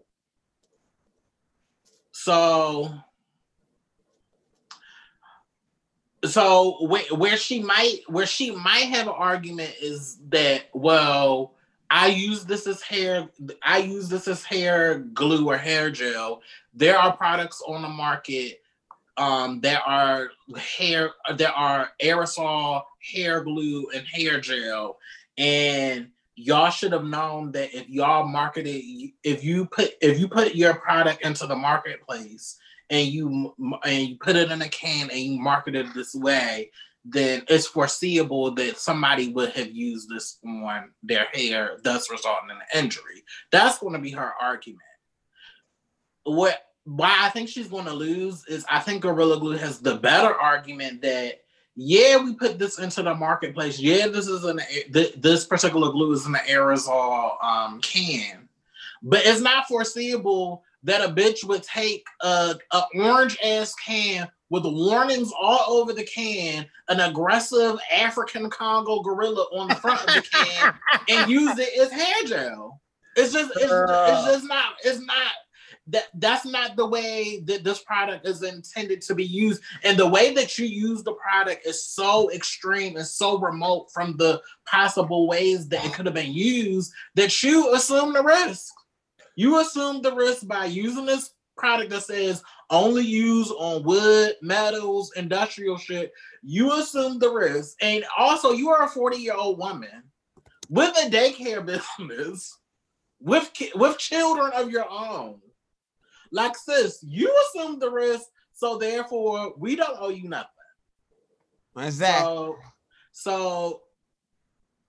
So so where, where she might where she might have an argument is that well I use this as hair. I use this as hair glue or hair gel. There are products on the market um, that are hair. There are aerosol hair glue and hair gel, and y'all should have known that if y'all marketed, if you put if you put your product into the marketplace and you and you put it in a can and you market it this way, then it's foreseeable that somebody would have used this on their hair, thus resulting in an injury. That's going to be her argument. What why I think she's going to lose is I think Gorilla Glue has the better argument that yeah, we put this into the marketplace. Yeah, this is an this particular glue is an aerosol um, can, but it's not foreseeable that a bitch would take a, a orange ass can with warnings all over the can, an aggressive African Congo gorilla on the front of the can, and [laughs] use it as hair gel. It's just, it's, it's just not, it's not that that's not the way that this product is intended to be used and the way that you use the product is so extreme and so remote from the possible ways that it could have been used that you assume the risk you assume the risk by using this product that says only use on wood, metals, industrial shit, you assume the risk. And also, you are a 40 year old woman with a daycare [laughs] business with with children of your own. Like, sis, you assumed the risk, so therefore, we don't owe you nothing. Exactly. So, so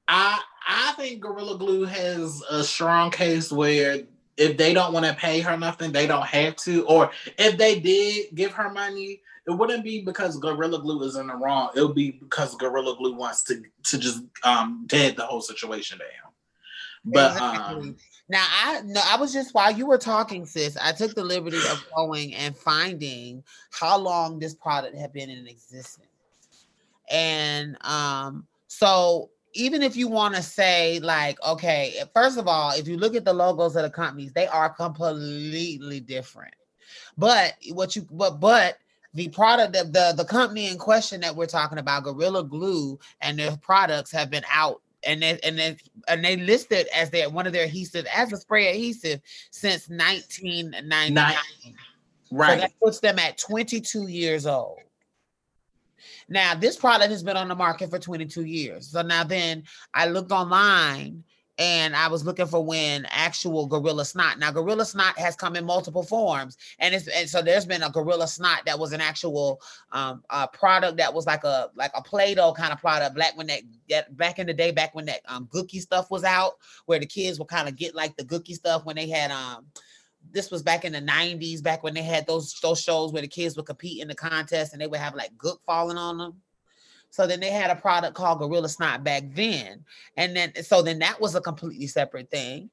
I I think Gorilla Glue has a strong case where if they don't want to pay her nothing, they don't have to. Or if they did give her money, it wouldn't be because Gorilla Glue is in the wrong. It would be because Gorilla Glue wants to to just um dead the whole situation down. But exactly. um now I no, I was just while you were talking, sis, I took the liberty of going and finding how long this product had been in existence. And um so even if you want to say like okay first of all if you look at the logos of the companies they are completely different but what you but but the product that the the company in question that we're talking about, Gorilla Glue, and their products have been out and they and they and they listed as their one of their adhesive as a spray adhesive since 1999. Right. So that puts them at 22 years old. Now, this product has been on the market for 22 years. So now then I looked online and I was looking for when actual gorilla snot. Now, gorilla snot has come in multiple forms, and it's and so there's been a gorilla snot that was an actual um uh, product that was like a like a Play-Doh kind of product. Back when that, that back in the day, back when that um Gookie stuff was out, where the kids would kind of get like the Gookie stuff when they had um. This was back in the 90s, back when they had those those shows where the kids would compete in the contest and they would have like gook falling on them. So then they had a product called Gorilla Snot back then. And then so then that was a completely separate thing.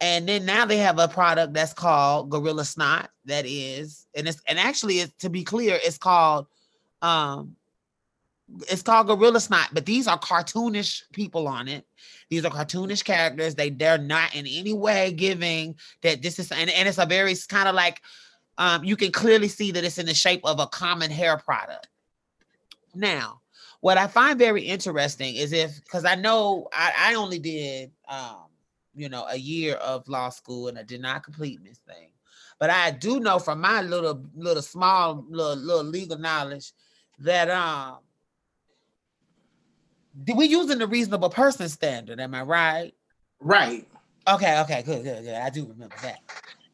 And then now they have a product that's called Gorilla Snot that is, and it's and actually to be clear, it's called um it's called Gorilla Snot, but these are cartoonish people on it. These are cartoonish characters. They they're not in any way giving that this is and, and it's a very kind of like um you can clearly see that it's in the shape of a common hair product. Now, what I find very interesting is if because I know I, I only did um, you know, a year of law school and I did not complete this thing. But I do know from my little little small little, little legal knowledge that um we using the reasonable person standard, am I right? Right. Okay, okay, good, good, good. I do remember that.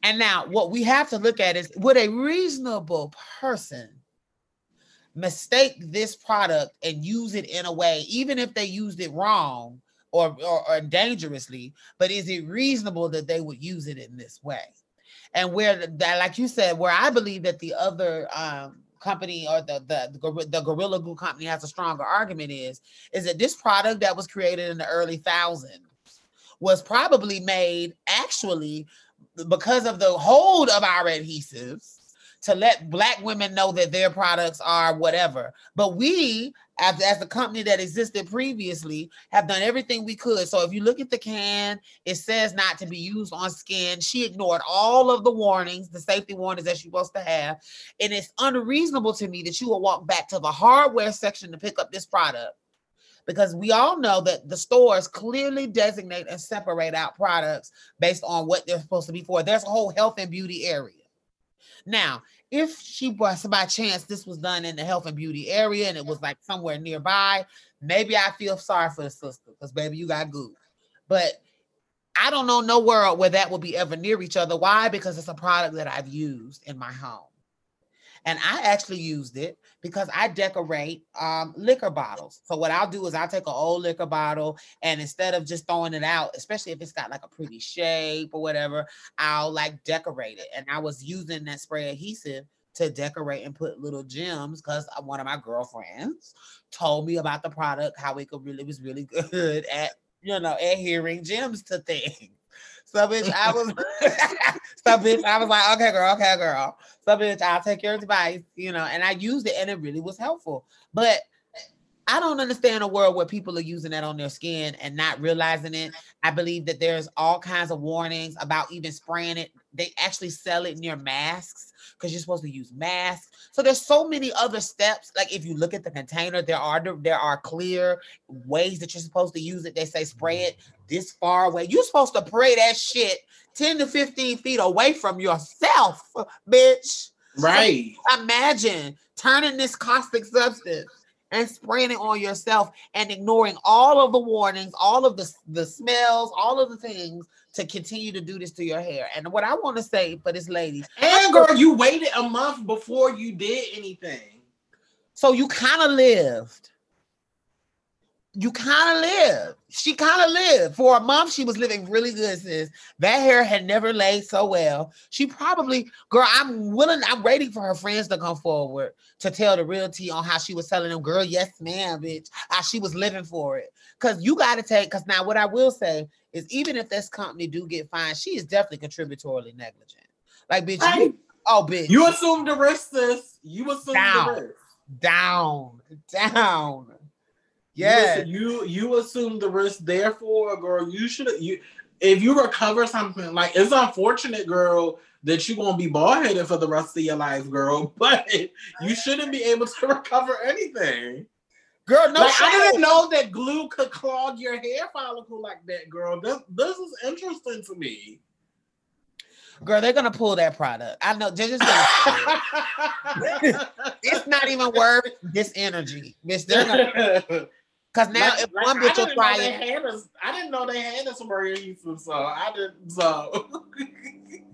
And now what we have to look at is would a reasonable person mistake this product and use it in a way, even if they used it wrong or, or, or dangerously, but is it reasonable that they would use it in this way? And where that, like you said, where I believe that the other um, company or the, the the the Gorilla Glue company has a stronger argument is is that this product that was created in the early thousands was probably made actually because of the hold of our adhesives to let black women know that their products are whatever. But we, as, as the company that existed previously, have done everything we could. So if you look at the can, it says not to be used on skin. She ignored all of the warnings, the safety warnings that she's supposed to have. And it's unreasonable to me that you will walk back to the hardware section to pick up this product because we all know that the stores clearly designate and separate out products based on what they're supposed to be for. There's a whole health and beauty area. Now, if she was by chance this was done in the health and beauty area and it was like somewhere nearby, maybe I feel sorry for the sister because baby, you got good. But I don't know no world where that will be ever near each other. Why? Because it's a product that I've used in my home. And I actually used it because I decorate um, liquor bottles. So what I'll do is I'll take an old liquor bottle and instead of just throwing it out, especially if it's got like a pretty shape or whatever, I'll like decorate it. And I was using that spray adhesive to decorate and put little gems because one of my girlfriends told me about the product, how it could really was really [laughs] good at you know adhering gems to things. So bitch, I was [laughs] [laughs] so bitch, I was like, okay, girl, okay, girl. So bitch, I'll take your advice, you know, and I used it and it really was helpful. But I don't understand a world where people are using that on their skin and not realizing it. I believe that there's all kinds of warnings about even spraying it. They actually sell it in near masks because you're supposed to use masks. So there's so many other steps. Like if you look at the container, there are there are clear ways that you're supposed to use it. They say spray it this far away. You're supposed to spray that shit 10 to 15 feet away from yourself, bitch. Right. So imagine turning this caustic substance and spraying it on yourself and ignoring all of the warnings, all of the, the smells, all of the things to continue to do this to your hair. And what I want to say for this lady, and girl, you waited a month before you did anything. So you kind of lived. You kind of lived. She kind of lived for a month. She was living really good, sis. That hair had never laid so well. She probably, girl, I'm willing, I'm waiting for her friends to come forward to tell the real tea on how she was telling them, girl, yes, ma'am, bitch. How she was living for it. Cause you gotta take, cause now what I will say is even if this company do get fined, she is definitely contributory negligent. Like, bitch, right. you, oh, bitch. You assume the risk, sis. You assume down, the risk. Down, down. Yeah. You, you you assume the risk. Therefore, girl, you should you if you recover something, like it's unfortunate, girl, that you're gonna be bald headed for the rest of your life, girl. [laughs] But you shouldn't be able to [laughs] recover anything. Girl, no, like, I didn't know that glue could clog your hair follicle like that, girl. This this is interesting to me. Girl, they're gonna pull that product. I know. They're just gonna. [laughs] [laughs] it's not even worth this energy. They're gonna. [laughs] Cause now like, if like, one bitch will try it, I didn't know they had this Maria Houston, so I didn't. So,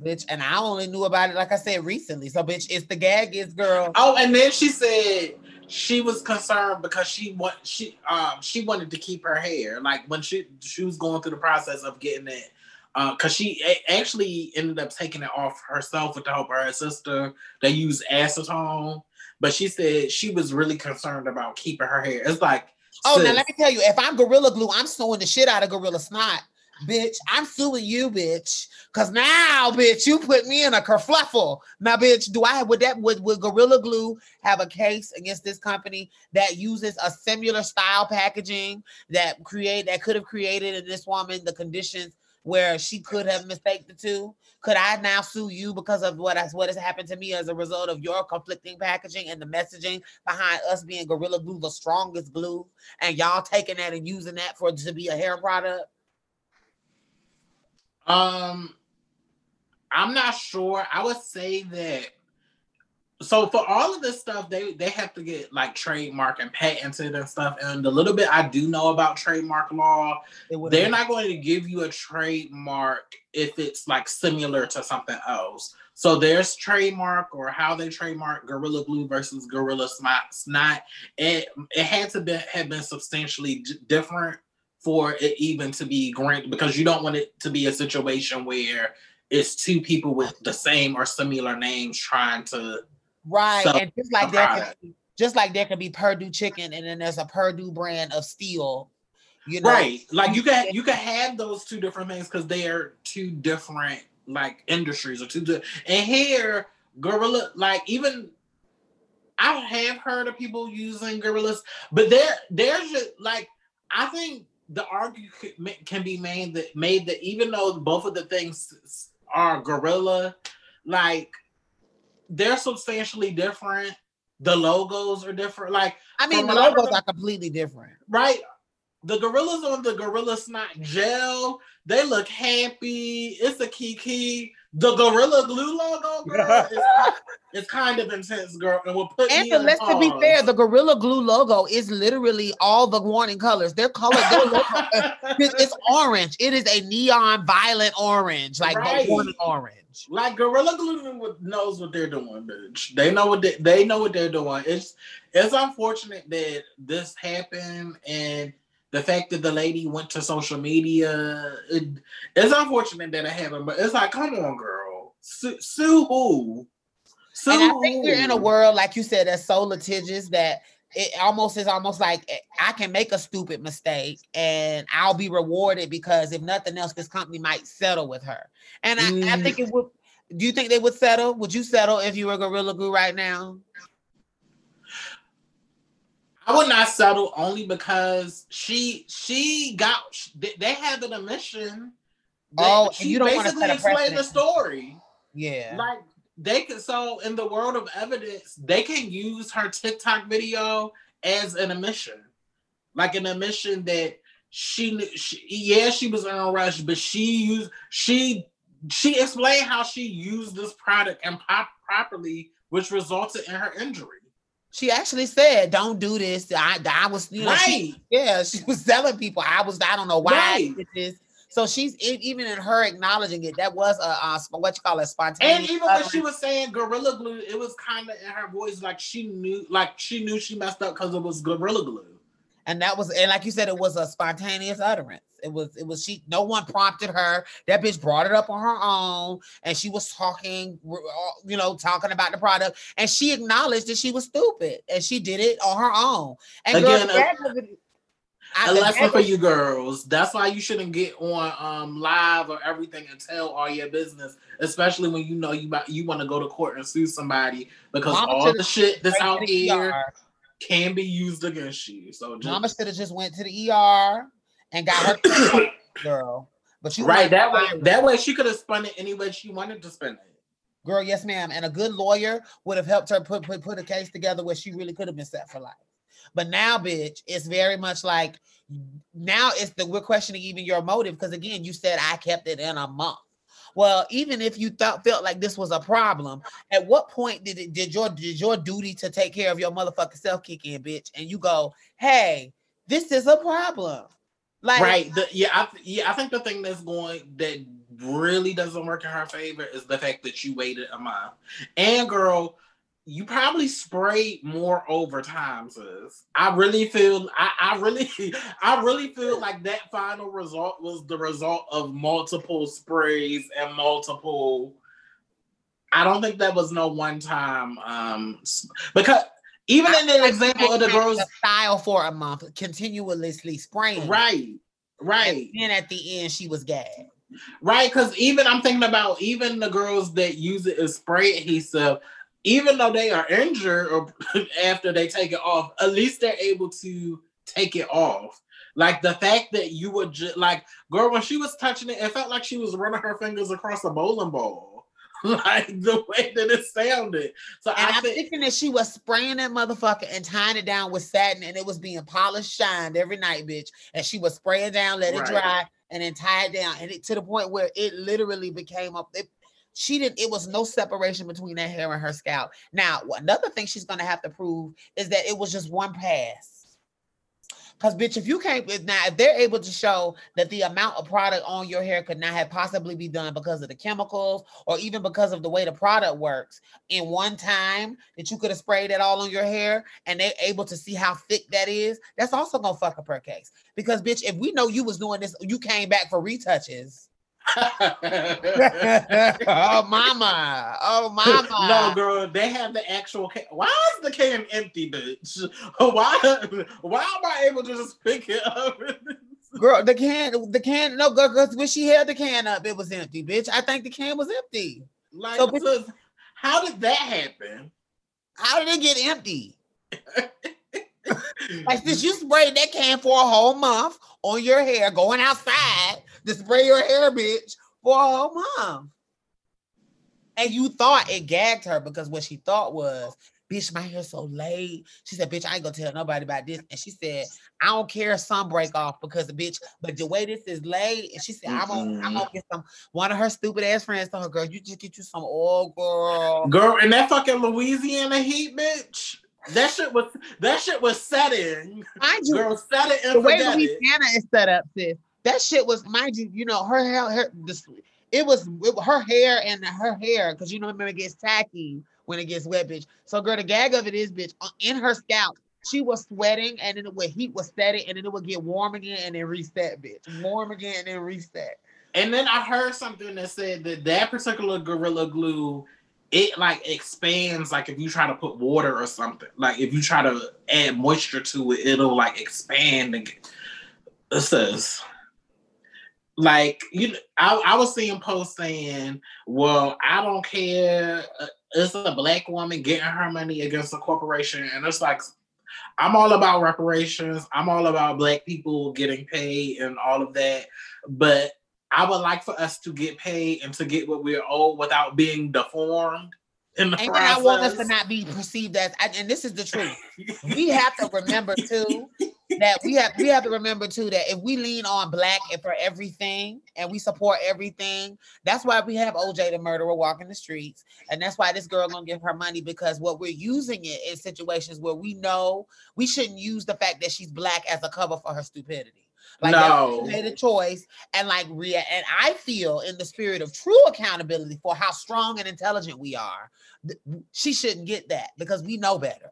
bitch, and I only knew about it like I said recently. So, bitch, it's the gag is girl. Oh, and then she said she was concerned because she want she um she wanted to keep her hair like when she she was going through the process of getting it because uh, she a- actually ended up taking it off herself with the help of her sister. They used acetone, but she said she was really concerned about keeping her hair. It's like oh, sis. now let me tell you, if I'm Gorilla Glue, I'm suing the shit out of Gorilla Snot bitch, I'm suing you, bitch. Cause now, bitch, you put me in a kerfluffle. Now, bitch, do I would that would, would Gorilla Glue have a case against this company that uses a similar style packaging that create that could have created in this woman the conditions where she could have mistaken the two? Could I now sue you because of what has what has happened to me as a result of your conflicting packaging and the messaging behind us being Gorilla Glue, the strongest glue, and y'all taking that and using that for to be a hair product? Um, I'm not sure. I would say that. So for all of this stuff, they they have to get like trademark and patented and stuff. And the little bit I do know about trademark law, they're not going to give you a trademark if it's like similar to something else. So there's trademark or how they trademark Gorilla Glue versus Gorilla Snot. It it had to be have been substantially different for it even to be granted because you don't want it to be a situation where it's two people with the same or similar names trying to right and just like there can, just like there can be Perdue chicken and then there's a Purdue brand of steel you know? Right like you can you can [laughs] have those two different things because they are two different like industries or two di- and here gorilla like even I have heard of people using gorillas, but there there's just like I think the argument can be made that made that even though both of the things are gorilla, like they're substantially different. The logos are different. Like I mean, the logos are completely different, right? The gorillas on the gorilla snot gel, they look happy. It's a kiki. The Gorilla Glue logo, [laughs] girl, is, is kind of intense, girl, and we'll put. And let's to be fair, the Gorilla Glue logo is literally all the warning colors. Their logo, [laughs] it's orange. It is a neon violet orange, like right. warning orange. Like Gorilla Glue knows what they're doing, bitch. They know what they, they know what they're doing. It's it's unfortunate that this happened and the fact that the lady went to social media, it, it's unfortunate that it happened, but it's like, come on, girl, sue, sue who? Sue and I think we're in a world, like you said, that's so litigious that it almost is almost like eh, I can make a stupid mistake and I'll be rewarded because if nothing else, this company might settle with her. And I, mm. I think it would. Do you think they would settle? Would you settle if you were Gorilla Glue right now? I would not settle only because she she got they have an admission. Oh, she you don't basically explained the story. Yeah, like they can. So in the world of evidence, they can use her TikTok video as an admission, like an admission that she, she yeah she was in a rush, but she used she she explained how she used this product and pop properly, which resulted in her injury. She actually said, "Don't do this." I, I was, you know, right. she, yeah, [laughs] she was telling people I was. I don't know why right. I did this. So she's even in her acknowledging it. That was a, a what you call a spontaneous. And even when she was saying gorilla glue, it was kind of in her voice like she knew, like she knew she messed up because it was gorilla glue. And that was, and like you said, it was a spontaneous utterance. It was, it was she. No one prompted her. That bitch brought it up on her own, and she was talking, you know, talking about the product, and she acknowledged that she was stupid, and she did it on her own. And Again, girl, a, I, a lesson for you girls. That's why you shouldn't get on um live or everything and tell all your business, especially when you know you you want to go to court and sue somebody because Mama all the shit that's out here. Can be used against you. So just, Mama should have just went to the ER and got her [coughs] girl. But you right that way, that way she could have spun it any way she wanted to spin it. Girl, yes, ma'am. And a good lawyer would have helped her put put, put a case together where she really could have been set for life. But now, bitch, it's very much like now it's the we're questioning even your motive because again, you said I kept it in a month. Well, even if you thought felt like this was a problem, at what point did it did your did your duty to take care of your motherfucking self kick in, bitch? And you go, hey, this is a problem. Like right, the, yeah, I, yeah. I think the thing that's going that really doesn't work in her favor is the fact that you waited a month. And girl, you probably sprayed more over time, sis. I really feel I, I really [laughs] I really feel like that final result was the result of multiple sprays and multiple I don't think that was no one time um because even in the example of the girls style for a month continuously spraying. Right. Right. And then at the end she was gagged. Right, because even I'm thinking about even the girls that use it as spray adhesive, even though they are injured or [laughs] after they take it off, at least they're able to take it off. Like the fact that you would just like girl when she was touching it, it felt like she was running her fingers across a bowling ball. [laughs] like the way that it sounded. So and I am thinking that she was spraying that motherfucker and tying it down with satin, and it was being polished, shined every night, bitch. And she was spraying down, let it right. dry, and then tie it down, and it to the point where it literally became up. She didn't. It was no separation between that hair and her scalp. Now, another thing she's gonna have to prove is that it was just one pass because bitch, if you can't now, if they're able to show that the amount of product on your hair could not have possibly be done because of the chemicals or even because of the way the product works in one time that you could have sprayed it all on your hair and they're able to see how thick that is, that's also gonna fuck up her case. Because bitch, if we know you was doing this, you came back for retouches oh mama. Oh mama. No, girl, they have the actual can. Why is the can empty, bitch? [laughs] Why why am I able to just pick it up? [laughs] girl, the can, the can, no, girl, because when she held the can up, it was empty, bitch. I think the can was empty. Like, so, bitch, how did that happen? How did it get empty? [laughs] like, since you sprayed that can for a whole month on your hair going outside, to spray your hair, bitch, for a whole month. And you thought it gagged her because what she thought was, bitch, my hair's so laid. She said, bitch, I ain't gonna tell nobody about this. And she said, I don't care if some break off because the bitch, but the way this is laid, and she said, I'm gonna, I'm gonna get some one of her stupid ass friends told her, girl, you just get you some oil, girl. Girl, and that fucking Louisiana heat, bitch. That shit was that shit was setting. Mind you, girl, set it in the way Louisiana is set up, sis that shit was, mind you, you know, her hair, her, this, it was it, her hair and her hair, because you know, remember it gets tacky when it gets wet, bitch. So, girl, the gag of it is, bitch, uh, in her scalp, she was sweating, and then the heat was setting, and then it would get warm again, and then reset, bitch, warm again, and then reset. And then I heard something that said that that particular gorilla glue, it like expands. Like if you try to put water or something, like if you try to add moisture to it, it'll like expand and. Get, it says like you I, I was seeing posts saying well i don't care uh, it's a black woman getting her money against a corporation and it's like i'm all about reparations i'm all about black people getting paid and all of that but i would like for us to get paid and to get what we're owed without being deformed in the and process. I want us to not be perceived as, and this is the truth. we have to remember too that we have we have to remember too that if we lean on black and for everything and we support everything, that's why we have OJ the murderer walking the streets, and that's why this girl gonna give her money because what we're using it in situations where we know we shouldn't use the fact that she's black as a cover for her stupidity. Like no. made a choice and like Ria and I feel in the spirit of true accountability for how strong and intelligent we are, she shouldn't get that because we know better.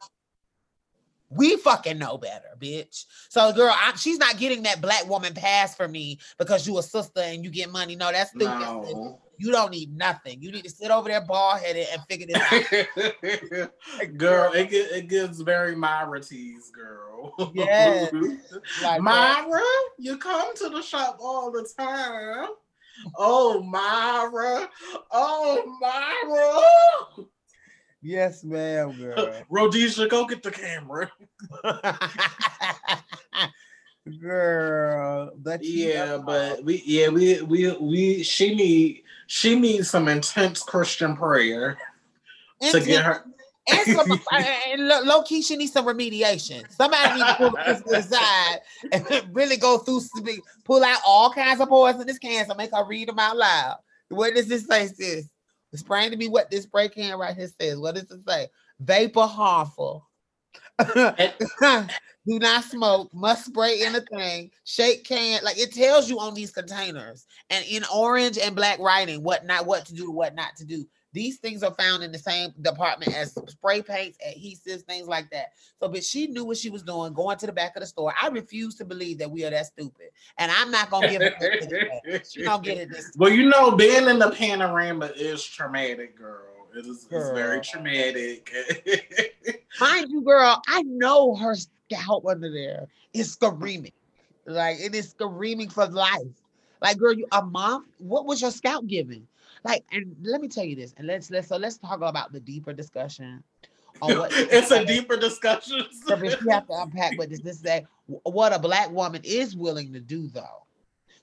We fucking know better, bitch. So, girl, I, she's not getting that black woman pass for me because you a sister and you get money. No, that's stupid. No. You don't need nothing. You need to sit over there bald headed and figure this out. [laughs] girl, it, it gives very Myra tease, girl. Yeah. [laughs] like Myra, you come to the shop all the time. Oh, Myra. Oh, Myra. Yes, ma'am, girl. [laughs] Rhodesia, go get the camera. girl. But yeah, but we yeah we we we she need she needs some intense Christian prayer intense. to get her. and some and low key, she needs some remediation. Somebody needs to pull this aside and [laughs] really go through, pull out all kinds of poisonous cans and make her read them out loud. What does this say, sis? Explain to me what this spray can right here says. What does it say? Vapor harmful. [laughs] Do not smoke. Must spray anything. Shake can. Like it tells you on these containers and in orange and black writing what not what to do, what not to do. These things are found in the same department as spray paints, adhesives, things like that. So, but she knew what she was doing, going to the back of the store. I refuse to believe that we are that stupid, and I'm not gonna give it. she gonna get it. This well, you know, being in the panorama is traumatic, girl. It is it's very traumatic. [laughs] Mind you, girl, I know her scalp under there is screaming. Like it is screaming for life. Like, girl, you a mom? What was your scalp giving? Like, and let me tell you this, and let's let's so let's talk about the deeper discussion. What, [laughs] it's a deeper discussion. so we have to unpack what this this is what a black woman is willing to do though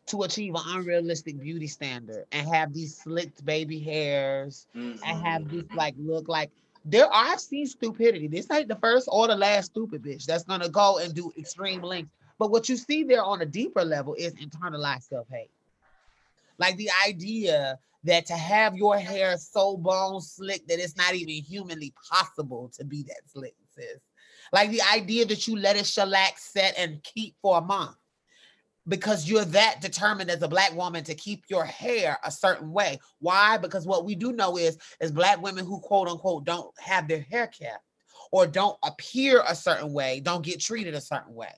to achieve an unrealistic beauty standard and have these slicked baby hairs mm-hmm. and have this mm-hmm. like look like there I've seen stupidity. This ain't the first or the last stupid bitch that's gonna go and do extreme lengths. But what you see there on a deeper level is internalized self-hate. Like the idea that to have your hair so bone slick that it's not even humanly possible to be that slick, sis. Like the idea that you let it shellac set and keep for a month because you're that determined as a black woman to keep your hair a certain way. Why? Because what we do know is, is black women who quote unquote don't have their hair kept or don't appear a certain way, don't get treated a certain way.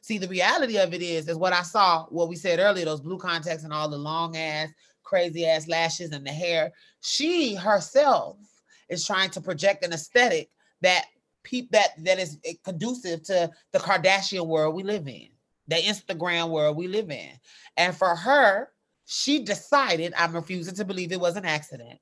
See, the reality of it is, is what I saw, what we said earlier, those blue contacts and all the long ass, crazy ass lashes and the hair. She herself is trying to project an aesthetic that peep that that is conducive to the Kardashian world we live in the Instagram world we live in. And for her, she decided, I'm refusing to believe it was an accident,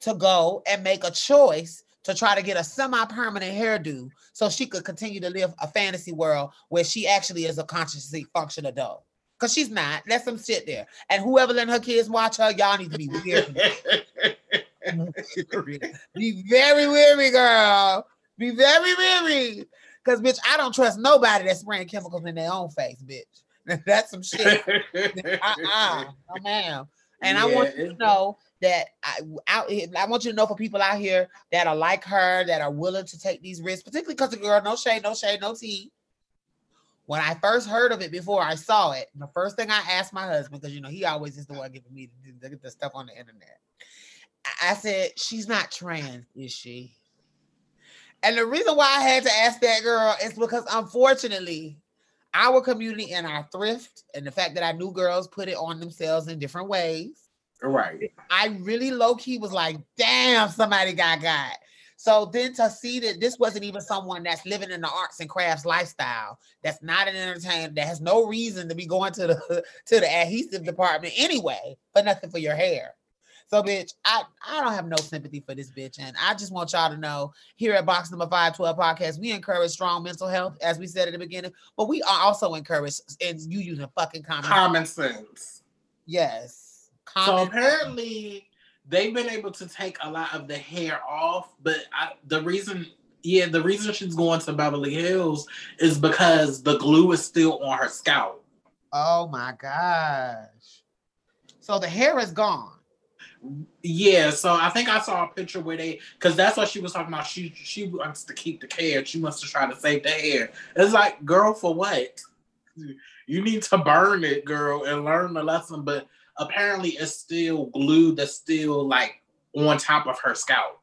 to go and make a choice to try to get a semi-permanent hairdo so she could continue to live a fantasy world where she actually is a consciously functional adult. Cause she's not. Let them sit there. And whoever letting her kids watch her, y'all need to be weird. [laughs] [laughs] be very weary, girl. Be very weary. Cause bitch, I don't trust nobody that's spraying chemicals in their own face, bitch. [laughs] that's some shit. [laughs] uh-uh. Ma'am. And yeah. I want you to know that I out I want you to know for people out here that are like her, that are willing to take these risks, particularly because the girl, no shade, no shade, no tea. When I first heard of it before I saw it, the first thing I asked my husband, because you know he always is the one giving me the, the, the stuff on the internet. I said, She's not trans, is she? And the reason why I had to ask that girl is because unfortunately, our community and our thrift and the fact that I knew girls put it on themselves in different ways. Right. I really low key was like, damn, somebody got got. So then to see that this wasn't even someone that's living in the arts and crafts lifestyle, that's not an entertainer, that has no reason to be going to the [laughs] to the adhesive department anyway, but nothing for your hair. So, bitch, I, I don't have no sympathy for this bitch. And I just want y'all to know here at Box Number 512 Podcast, we encourage strong mental health, as we said at the beginning, but we are also encouraged in you using fucking common, common sense. Yes. Common so apparently they've been able to take a lot of the hair off, but I, the reason yeah, the reason she's going to Beverly Hills is because the glue is still on her scalp. Oh my gosh. So the hair is gone. Yeah, so I think I saw a picture where they, because that's what she was talking about. She she wants to keep the hair. She wants to try to save the hair. It's like, girl, for what? You need to burn it, girl, and learn the lesson. But apparently, it's still glue that's still like on top of her scalp.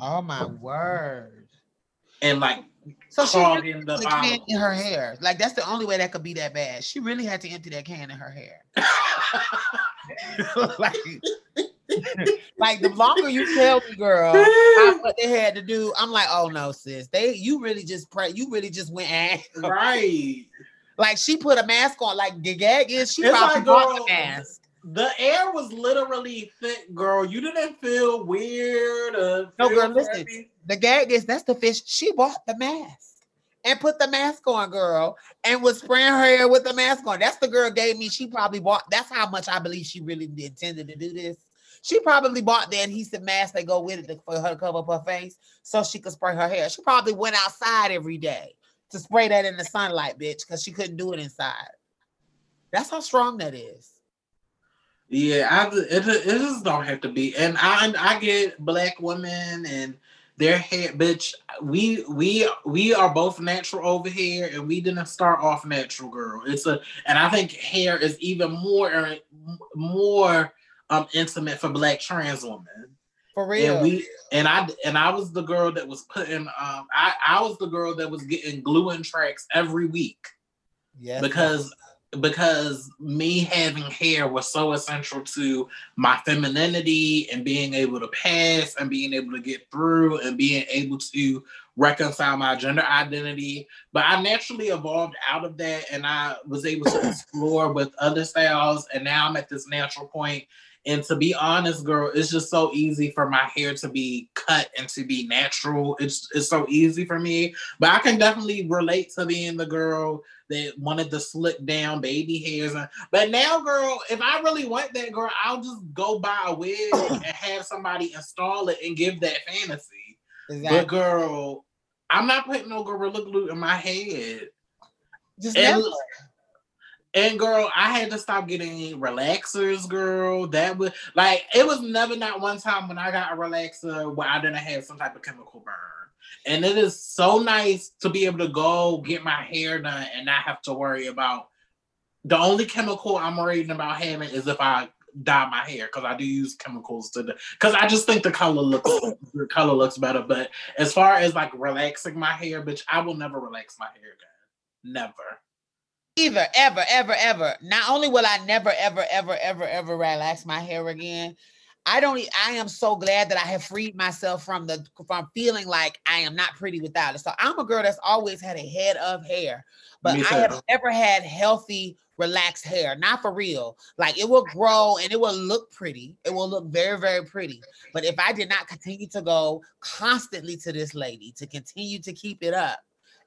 Oh my word! And like so she really in the can in her hair. Like that's the only way that could be that bad. She really had to empty that can in her hair. [laughs] [laughs] like [laughs] like the longer you tell me, girl, [laughs] what they had to do, I'm like, oh no, sis, they you really just pray, you really just went ass. right. Like she put a mask on, like the gag is she it's probably like, bought the mask. The air was literally thick, girl. You didn't feel weird. no, girl, listen. The gag is that's the fish. She bought the mask and put the mask on, girl, and was spraying her hair with the mask on. That's the girl gave me. She probably bought. That's how much I believe she really intended to do this. She probably bought the adhesive mask that go with it for her to cover up her face so she could spray her hair. She probably went outside every day to spray that in the sunlight, bitch, because she couldn't do it inside. That's how strong that is. Yeah, I, it, it just don't have to be. And I I get black women and their hair, bitch. We we we are both natural over here, and we didn't start off natural, girl. It's a, and I think hair is even more er, more um intimate for black trans women. For real. And we and I and I was the girl that was putting um I I was the girl that was getting glue and tracks every week. Yeah. Because because me having hair was so essential to my femininity and being able to pass and being able to get through and being able to reconcile my gender identity. But I naturally evolved out of that and I was able to [coughs] explore with other styles. And now I'm at this natural point. And to be honest, girl, it's just so easy for my hair to be cut and to be natural. It's it's so easy for me. But I can definitely relate to being the girl that wanted the slick down baby hairs. But now, girl, if I really want that, girl, I'll just go buy a wig [coughs] and have somebody install it and give that fantasy. Exactly. But girl, I'm not putting no gorilla glue in my head. Just and, never. And girl, I had to stop getting relaxers, girl. That was like it was never not one time when I got a relaxer where I didn't have some type of chemical burn. And it is so nice to be able to go get my hair done and not have to worry about the only chemical I'm worried about having is if I dye my hair because I do use chemicals to because I just think the color looks the color looks better. But as far as like relaxing my hair, bitch, I will never relax my hair again. Never. Either, ever, ever, ever. Not only will I never, ever, ever, ever, ever relax my hair again, I don't. I am so glad that I have freed myself from the from feeling like I am not pretty without it. So I'm a girl that's always had a head of hair, but I have never had healthy, relaxed hair. Not for real. Like it will grow and it will look pretty. It will look very, very pretty. But if I did not continue to go constantly to this lady to continue to keep it up,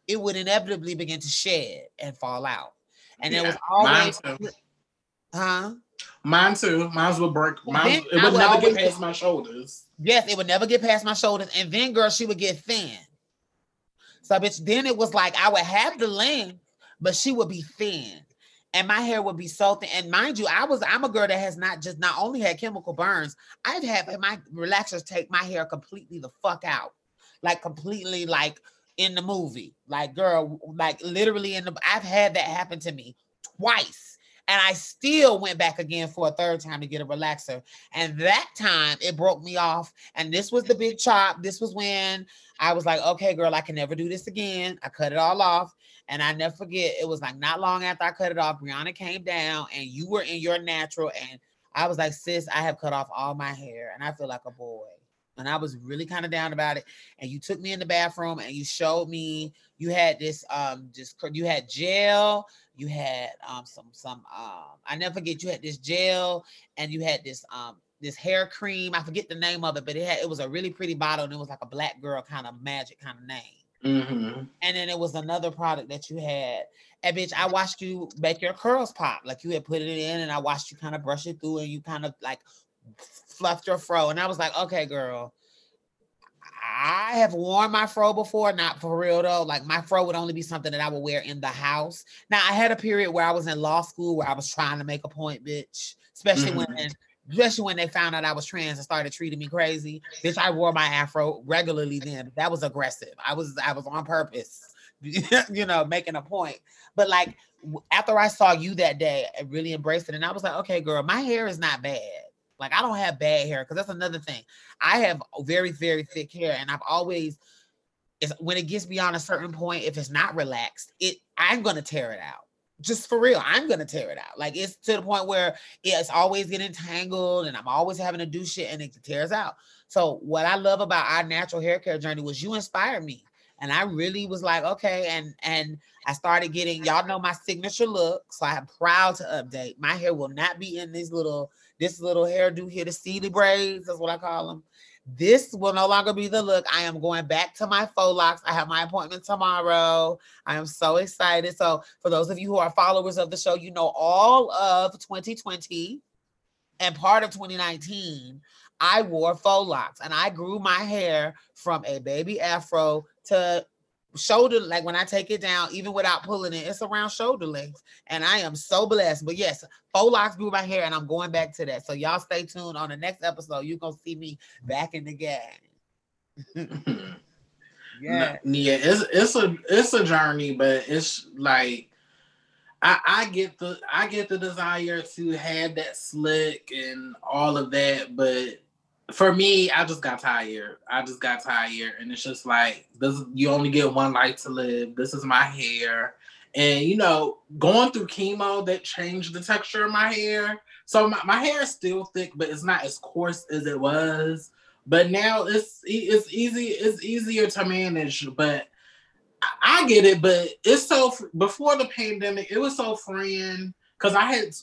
it would inevitably begin to shed and fall out. And yeah, it was always, mine too. huh? Mine too. Mine would break. Mine, it would, would never get past my shoulders. Yes, it would never get past my shoulders. And then, girl, she would get thin. So, bitch, then it was like I would have the length, but she would be thin. And my hair would be so thin. And mind you, I was I'm a girl that has not just not only had chemical burns, I've had my relaxers take my hair completely the fuck out. Like completely like in the movie. Like, girl, like literally in the I've had that happen to me twice and I still went back again for a third time to get a relaxer. And that time it broke me off. And this was the big chop. This was when I was like, okay, girl, I can never do this again. I cut it all off. And I never forget, it was like not long after I cut it off, Brianna came down and you were in your natural. And I was like, sis, I have cut off all my hair and I feel like a boy. And I was really kind of down about it. And you took me in the bathroom and you showed me you had this um just you had gel you had um some some um I never forget you had this gel and you had this um this hair cream. I forget the name of it, but it had it was a really pretty bottle and it was like a black girl kind of magic kind of name. Mm-hmm. And then it was another product that you had. And bitch, I watched you make your curls pop. Like you had put it in, and I watched you kind of brush it through, and you kind of like fluffed your fro. And I was like, okay, girl, I have worn my fro before, not for real though. Like my fro would only be something that I would wear in the house. Now I had a period where I was in law school where I was trying to make a point, bitch. Especially mm-hmm. when especially when they found out I was trans and started treating me crazy. Bitch, I wore my afro regularly then. That was aggressive. I was I was on purpose, [laughs] you know, making a point. But like after I saw you that day, I really embraced it. And I was like, okay, girl, my hair is not bad. Like I don't have bad hair because that's another thing. I have very very thick hair, and I've always is when it gets beyond a certain point, if it's not relaxed, it I'm gonna tear it out. Just for real, I'm gonna tear it out. Like it's to the point where it's always getting tangled, and I'm always having to do shit, and it tears out. So what I love about our natural hair care journey was you inspired me and I really was like, okay, and and I started getting y'all know my signature look, so I'm proud to update. My hair will not be in these little this little hairdo here, the Sealy braids, that's what I call them. this will no longer be the look. I am going back to my faux locks. I have my appointment tomorrow. I am so excited. So, for those of you who are followers of the show, you know all of 2020 and part of 2019, I wore faux locks and I grew my hair from a baby afro to shoulder like when I take it down, even without pulling it, it's around shoulder length. And I am so blessed. But yes, faux locks grew my hair, and I'm going back to that. So y'all stay tuned on the next episode. You're gonna see me back in the game. [laughs] yeah. Yeah, it's it's a it's a journey, but it's like I, I get the I get the desire to have that slick and all of that, but for me, I just got tired. I just got tired, and it's just like this. You only get one life to live. This is my hair, and you know, going through chemo that changed the texture of my hair. So my, my hair is still thick, but it's not as coarse as it was. But now it's it's easy. It's easier to manage. But I, get it. But it's so before the pandemic, it was so freeing because I had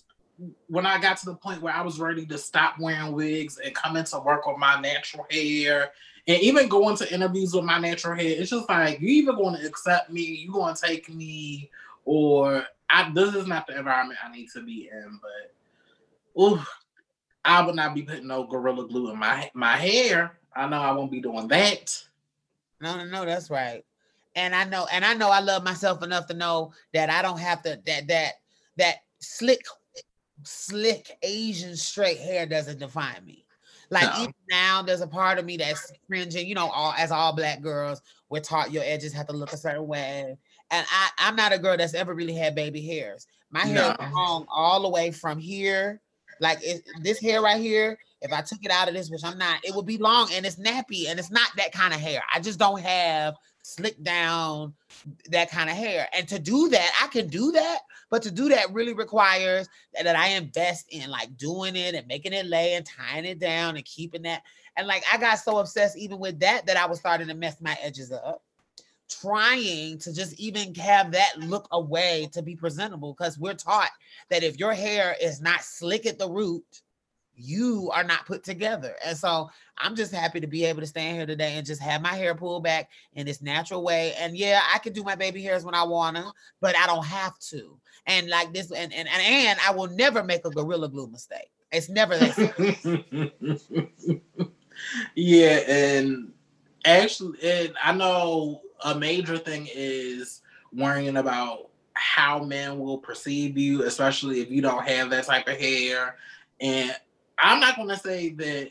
when I got to the point where I was ready to stop wearing wigs and come into work with my natural hair and even going to interviews with my natural hair, it's just like you either going to accept me, you going to take me, or I, this is not the environment I need to be in. But ooh, I would not be putting no gorilla glue in my my hair. I know I won't be doing that. No, no, no, that's right. And I know, and I know I love myself enough to know that I don't have to that that that slick slick Asian straight hair doesn't define me. Like no. even now, there's a part of me that's cringing. You know, all as all black girls, we're taught your edges have to look a certain way. And I, I'm not a girl that's ever really had baby hairs. My hair no. is long all the way from here. Like it, this hair right here, if I took it out of this, which I'm not, it would be long and it's nappy and it's not that kind of hair. I just don't have slick down that kind of hair. And to do that, I can do that, but to do that really requires that, that I invest in like doing it and making it lay and tying it down and keeping that. And like I got so obsessed even with that that I was starting to mess my edges up trying to just even have that look away to be presentable because we're taught that if your hair is not slick at the root you are not put together. And so I'm just happy to be able to stand here today and just have my hair pulled back in this natural way. And yeah, I can do my baby hairs when I wanna, but I don't have to. And like this, and and and, and I will never make a gorilla glue mistake. It's never that. [laughs] yeah, and actually, and I know a major thing is worrying about how men will perceive you, especially if you don't have that type of hair. And I'm not going to say that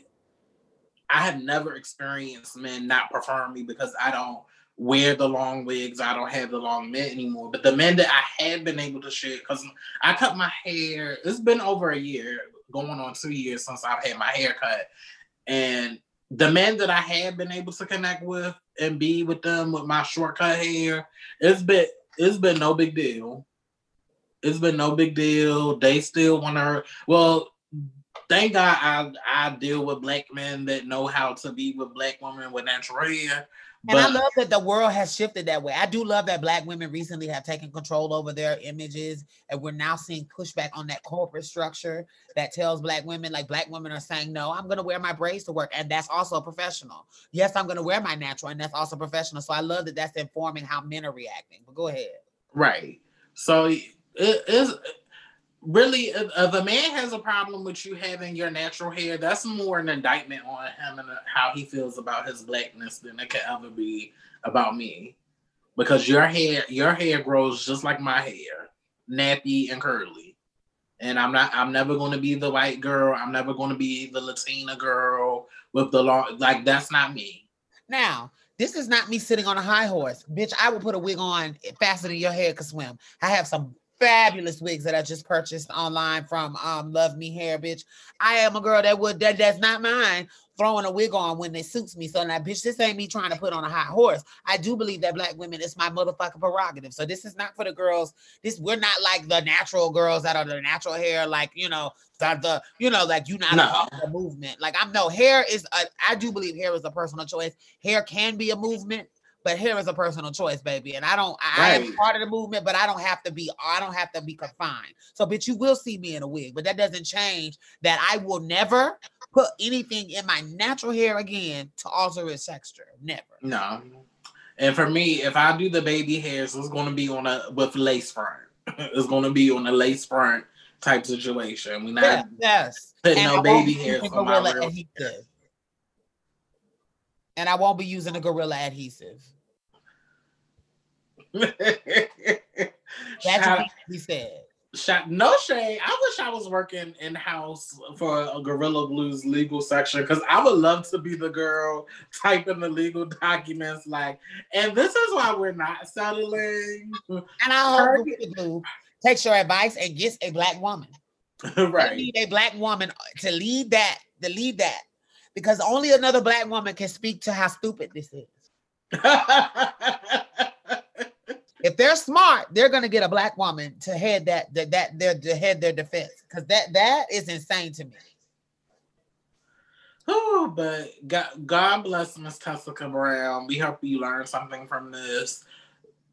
I have never experienced men not preferring me because I don't wear the long wigs. I don't have the long men anymore. But the men that I have been able to share, because I cut my hair, it's been over a year, going on two years since I've had my hair cut. And the men that I have been able to connect with and be with them with my shortcut hair, it's been it's been no big deal. It's been no big deal. They still want to. Well, thank God I I deal with black men that know how to be with black women with natural hair. But, and I love that the world has shifted that way. I do love that black women recently have taken control over their images, and we're now seeing pushback on that corporate structure that tells black women, like black women are saying, no, I'm going to wear my braids to work, and that's also professional. Yes, I'm going to wear my natural, and that's also professional. So I love that that's informing how men are reacting. But go ahead. Right. So it is really if, if, a man has a problem with you having your natural hair that's more an indictment on him and uh, how he feels about his blackness than it could ever be about me. Because your hair your hair grows just like my hair nappy and curly. And i'm not i'm never going to be the white girl. I'm never going to be the latina girl with the long like that's not me. Now this is not me sitting on a high horse. Bitch i will put a wig on faster than your hair could swim. I have some fabulous wigs that I just purchased online from um Love Me Hair, bitch. I am a girl that would that that's not mine throwing a wig on when it suits me. So now, bitch, this ain't me trying to put on a hot horse. I do believe that black women is my motherfucking prerogative. So this is not for the girls. This we're not like the natural girls that are the natural hair, like you know, the, the you know, like you not no. a movement. Like I'm no hair is a, I do believe hair is a personal choice. Hair can be a movement, but hair is a personal choice, baby. And I don't, I, right. am part of the movement, but I don't have to be, I don't have to be confined. So, bitch, you will see me in a wig, but that doesn't change that I will never put anything in my natural hair again to alter its texture. Never. No. And for me, if I do the baby hairs, it's going to be on a with lace front. [laughs] it's going to be on a lace front type situation. We not yes. putting and no baby hairs on my real adhesive. And I won't be using a gorilla adhesive. [laughs] That's Shout, what he said. Shot, no shade. I wish I was working in house for a Gorilla Glue's legal section because I would love to be the girl typing the legal documents. Like, and this is why we're not settling. And I hope Glue takes your advice and gets a black woman. [laughs] right. need a black woman uh, to lead that, to lead that, because only another black woman can speak to how stupid this is. [laughs] if they're smart, they're gonna get a black woman to head that that that their to head their defense because that that is insane to me. Oh, [sighs] but God, God bless Miss Tessica Brown. We hope you learn something from this.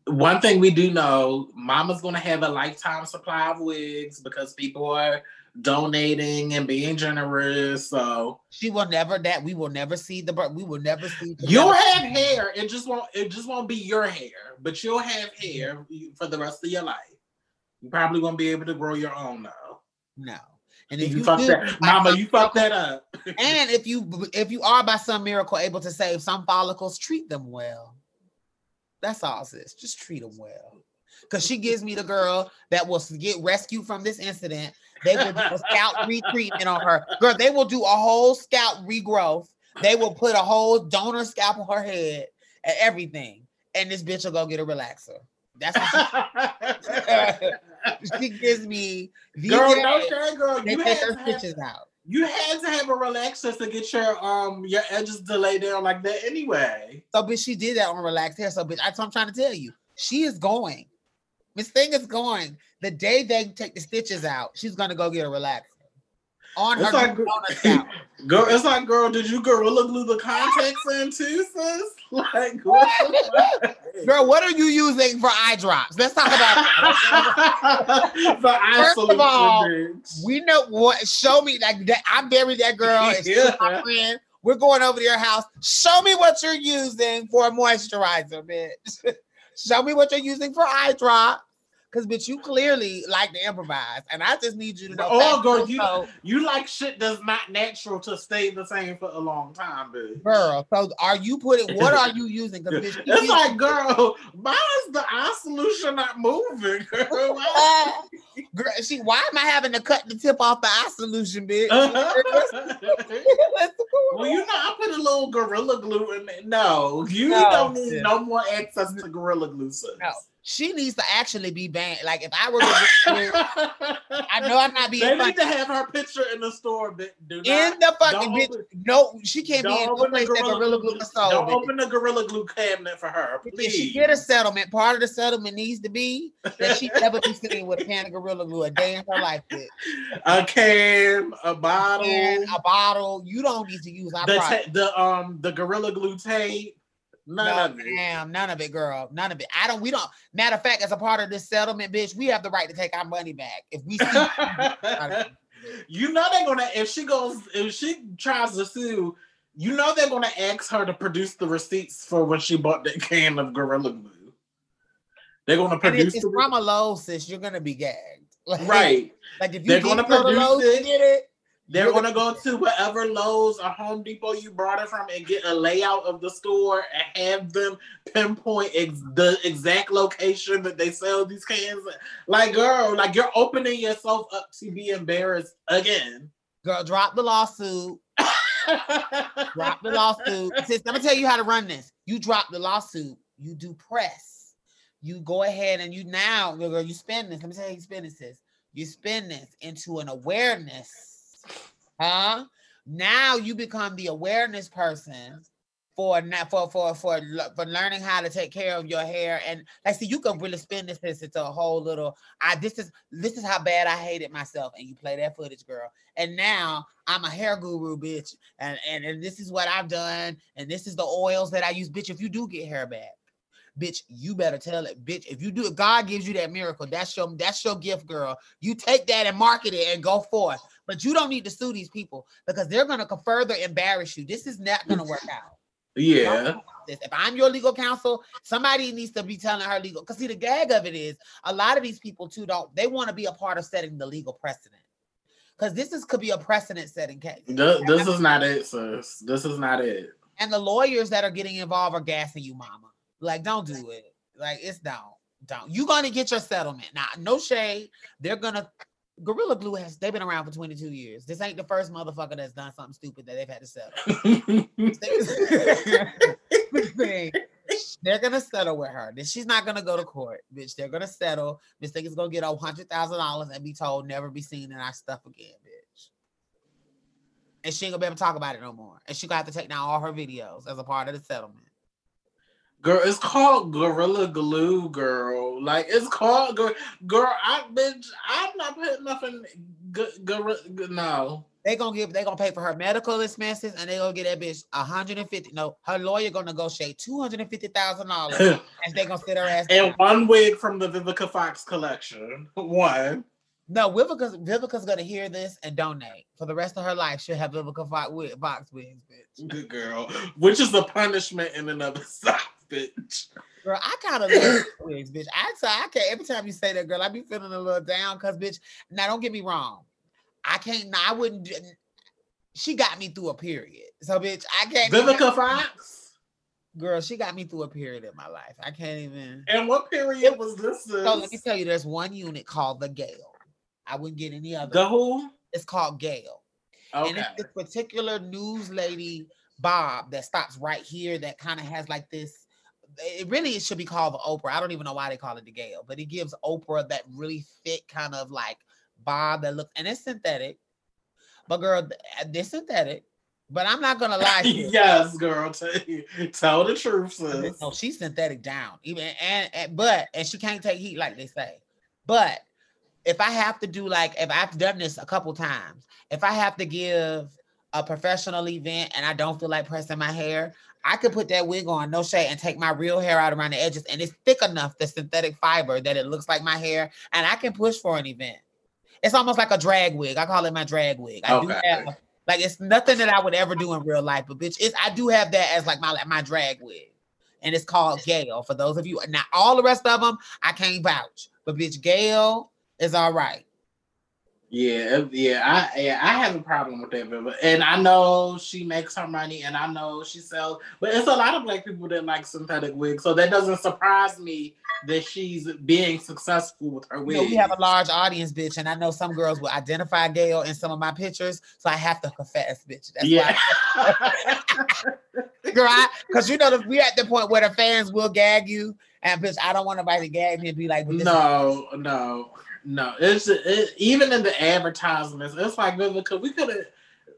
One thing we do know, Mama's gonna have a lifetime supply of wigs because people are donating and being generous. So she will never that we will never see the we will never see. You'll have hair. It just won't. It just won't be your hair, but you'll have hair for the rest of your life. You probably won't be able to grow your own though. No. And if you, you fuck do, that, Mama, you fuck that up. [laughs] and if you if you are by some miracle able to save some follicles, treat them well. That's all, sis. Just treat them well. Because she gives me the girl that will get rescued from this incident they will do a scalp retreatment on her. Girl, they will do a whole scalp regrowth. They will put a whole donor scalp on her head and everything. And this bitch will go get a relaxer. That's what she, [laughs] she gives me. Girl, no shade, girl. You had her stitches out. You had to have a relaxer to get your um your edges to lay down like that anyway. So, bitch, she did that on relaxed hair. So, bitch, that's what I'm trying to tell you. She is going. Miss Thing is going. The day they take the stitches out, she's gonna go get a relaxer. On it's her, like, [laughs] girl, it's like, girl, did you gorilla glue the contacts in too, sis? [laughs] Like, what girl, what are you using for eye drops? Let's talk about [laughs] First of all, we know what. Show me like that. I buried that girl. yeah. my friend. We're going over to your house. Show me what you're using for a moisturizer, bitch. Show me what you're using for eye drop. Cause bitch, you clearly like to improvise, and I just need you to know. Oh, girl, you so, you like shit that's not natural to stay the same for a long time, bitch. Girl, so are you putting? What are you using? Cause bitch, [laughs] it's like, girl, why is the eye solution not moving, girl? [laughs] girl, see, why am I having to cut the tip off the eye solution, bitch? [laughs] well, you know, I put a little gorilla glue in it. No, you no, don't need no more access to gorilla glue. Sis. No she needs to actually be banned. Like if I were to, [laughs] I know I'm not being. They funny. need to have her picture in the store, but do not, in the fucking bitch. Open, no, she can't be in no place that gorilla glue. Sold, don't open the gorilla glue cabinet for her, please. If she get a settlement, part of the settlement needs to be that she [laughs] never be sitting with a can of gorilla glue a day in her life. Bitch. A can, a bottle, a, can, a bottle. You don't need to use our the, ta- the um the gorilla glue tape None no, of it. Damn, none of it, girl. None of it. I don't. We don't. Matter of fact, as a part of this settlement, bitch, we have the right to take our money back if we see. [laughs] you know they're gonna if she goes if she tries to sue. You know they're gonna ask her to produce the receipts for when she bought that can of Gorilla Glue. They're gonna produce. And if it's from a Lowe's, sis, you're gonna be gagged. [laughs] Like, right. Like if you they're gonna produce it. Get it they're gonna go to whatever Lowe's or Home Depot you brought it from and get a layout of the store and have them pinpoint ex- the exact location that they sell these cans. Like, girl, like you're opening yourself up to be embarrassed again. Girl, drop the lawsuit. drop the lawsuit. [laughs] Sis, I'm gonna tell you how to run this. You drop the lawsuit. You do press. You go ahead and you now, girl, you spend this. Let me tell you, you spend this. You spend this into an awareness Huh? Now you become the awareness person for for for for for learning how to take care of your hair and like see you can really spin this this into a whole little I this is this is how bad I hated myself and you play that footage girl and now I'm a hair guru bitch and, and and this is what I've done and this is the oils that I use bitch if you do get hair back bitch, you better tell it, bitch. If you do God gives you that miracle. That's your that's your gift, girl. You take that and market it and go forth. But you don't need to sue these people because they're gonna further embarrass you. This is not gonna work out. [laughs] Yeah. If I'm your legal counsel, somebody needs to be telling her legal. Because see, the gag of it is a lot of these people too don't they want to be a part of setting the legal precedent. Because this is could be a precedent setting case. This, this is not it, sis. This is not it. And the lawyers that are getting involved are gassing you, mama. Like, don't do it. Like, it's down. Don't. You're gonna get your settlement. Now, no shade. They're gonna Gorilla Glue has they've been around for 22 years. This ain't the first motherfucker that's done something stupid that they've had to settle. They're gonna settle with her. She's not gonna go to court, bitch. They're gonna settle. This thing is gonna get a hundred thousand dollars and be told never be seen in our stuff again, bitch. And she ain't gonna be able to talk about it no more. And she gonna have to take down all her videos as a part of the settlement. Girl, it's called Gorilla Glue, girl. Like it's called girl. Girl, I bitch, I'm not putting nothing. Gorilla, no. They gonna give. They gonna pay for her medical expenses, and they gonna get that bitch 150. No, her lawyer gonna negotiate 250 thousand dollars, [laughs] and they gonna sit her ass. And down. one wig from the Vivica Fox collection. One. No, Vivica's Vivica's gonna hear this and donate for the rest of her life. She'll have Vivica Fox, wig, Fox wigs, bitch. Good girl. Which is a punishment in and of itself bitch. Girl, I kind of love wigs, bitch. I say I can't. Every time you say that, girl, I be feeling a little down, cause bitch. Now, don't get me wrong. I can't. I wouldn't. She got me through a period, so bitch. I can't. Vivica Fox. Girl, she got me through a period in my life. I can't even. And what period was this? So let me tell you, there's one unit called the Gale. I wouldn't get any other. The who? It's called Gale. Okay. And it's this particular news lady, Bob, that stops right here that kind of has like this it really it should be called the Oprah. I don't even know why they call it the Gale, but it gives Oprah that really thick kind of like bob that looks and it's synthetic. But girl, uh, this synthetic. But I'm not gonna lie. [laughs] yes, girl, tell, tell the truth, sis. No, she's synthetic down. Even and, and but and she can't take heat like they say. But if I have to do like if I've done this a couple times, if I have to give a professional event and I don't feel like pressing my hair, I could put that wig on, no shade, and take my real hair out around the edges, and it's thick enough, the synthetic fiber, that it looks like my hair, and I can push for an event. It's almost like a drag wig. I call it my drag wig. I okay. do have like it's nothing that I would ever do in real life, but bitch, it's I do have that as like my my drag wig, and it's called Gale. For those of you, now all the rest of them I can't vouch, but bitch, Gale is all right. Yeah, uh, yeah, I yeah, I have a problem with that, but, and I know she makes her money, and I know she sells, but it's a lot of black people that like synthetic wigs, so that doesn't surprise me that she's being successful with her wigs. You know, we have a large audience, bitch, and I know some girls will identify Gale in some of my pictures, so I have to confess, bitch. That's yeah. why. Girl, because you know the, we at the point where the fans will gag you, and bitch, I don't want nobody to gag me and be like, no, no. No, it's it, even in the advertisements. It's like Vivica, we could have.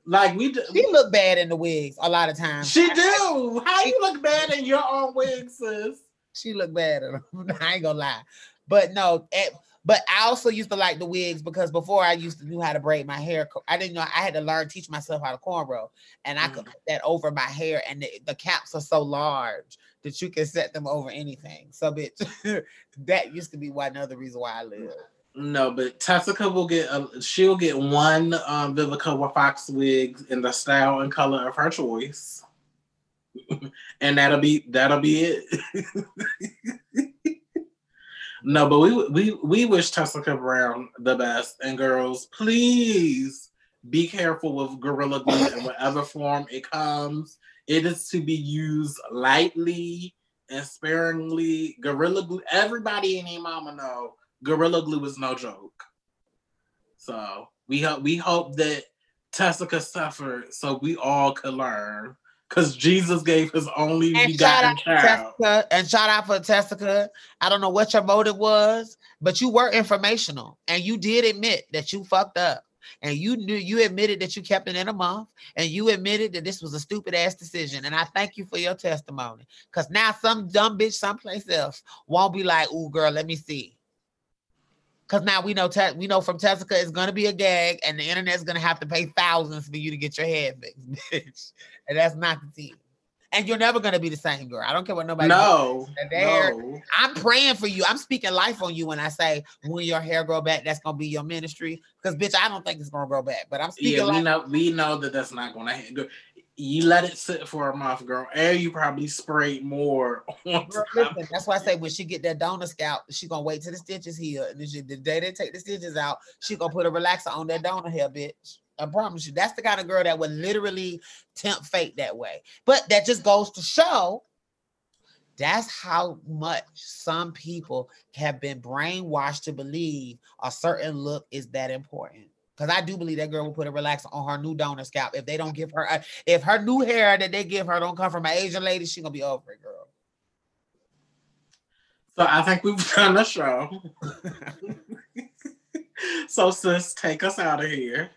Like we, do, she look bad in the wigs a lot of times. She do. How you look bad in your own wig, sis? She look bad. [laughs] I ain't gonna lie, but no. It, but I also used to like the wigs because before I used to knew how to braid my hair. I didn't know I had to learn teach myself how to cornrow, and I mm. could put that over my hair. And the, the caps are so large that you can set them over anything. So, bitch, [laughs] that used to be one other reason why I lived. No, but Tessica will get a, she'll get one um, Vivica Fox wig in the style and color of her choice, [laughs] and that'll be that'll be it. [laughs] no, but we we we wish Tessica Brown the best, and girls, please be careful with Gorilla Glue in whatever form it comes. It is to be used lightly and sparingly. Gorilla Glue, everybody in your mama know Gorilla Glue is no joke. So we hope we hope that Tessica suffered so we all could learn. Because Jesus gave his only and begotten child. Tessica, and shout out for Tessica. I don't know what your motive was, but you were informational and you did admit that you fucked up. And you knew you admitted that you kept it in a month, and you admitted that this was a stupid ass decision. And I thank you for your testimony. Cause now some dumb bitch someplace else won't be like, "Ooh, girl, let me see." Because now we know te- we know from Tessica it's gonna be a gag, and the internet's gonna have to pay thousands for you to get your head fixed, [laughs] bitch. And that's not the team. and you're never gonna be the same girl. I don't care what nobody. No, no. I'm praying for you. I'm speaking life on you when I say when your hair grow back, that's gonna be your ministry. Because bitch, I don't think it's gonna grow back. But I'm speaking. Yeah, we know we know that that's not gonna happen. You let it sit for a month, girl, and you probably sprayed more. [laughs] Girl, listen, that's why I say when she get that donor scalp, she gonna wait till the stitches heal. And she, the day they take the stitches out, she gonna put a relaxer on that donor hair, bitch. I promise you, that's the kind of girl that would literally tempt fate that way. But that just goes to show that's how much some people have been brainwashed to believe a certain look is that important. Because I do believe that girl will put a relaxer on her new donor scalp. If they don't give her, a, if her new hair that they give her don't come from an Asian lady, she gonna be over it, girl. So I think we've [laughs] done the show. [laughs] so sis, take us out of here.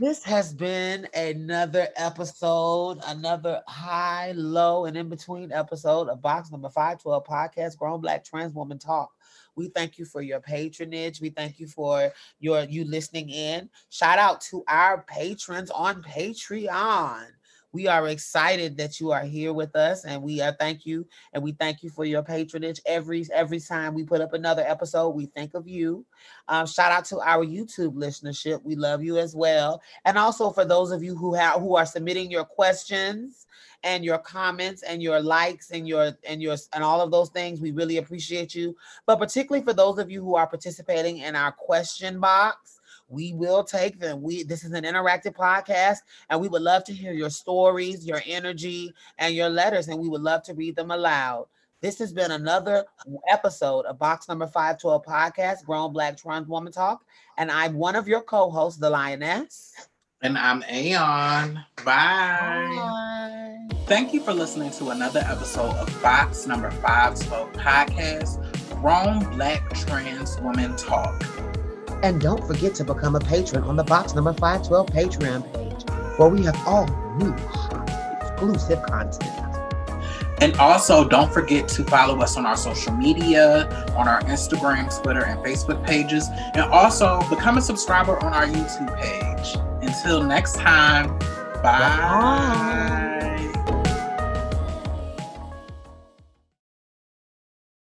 This has been another episode, another high, low, and in between episode of Box Number 512 podcast, Grown Black Trans Woman Talk. We thank you for your patronage. We thank you for your you listening in. Shout out to our patrons on Patreon. We are excited that you are here with us, and we uh, thank you, and we thank you for your patronage every every time we put up another episode. We think of you. Um, shout out to our YouTube listenership. We love you as well, and also for those of you who have who are submitting your questions and your comments and your likes and your and your and all of those things. We really appreciate you. But particularly for those of you who are participating in our question box we will take them. We this is an interactive podcast, and we would love to hear your stories, your energy, and your letters, and we would love to read them aloud. This has been another episode of Box Number 512 podcast, Grown Black Trans Woman Talk. And I'm one of your co-hosts, the Lioness. And I'm Aeon. Bye. Bye. Thank you for listening to another episode of Box Number 512 podcast, Grown Black Trans Woman Talk. And don't forget to become a patron on the Box Number 512 Patreon page, where we have all new exclusive content. And also, don't forget to follow us on our social media, on our Instagram, Twitter, and Facebook pages. And also, become a subscriber on our YouTube page. Until next time, bye. bye.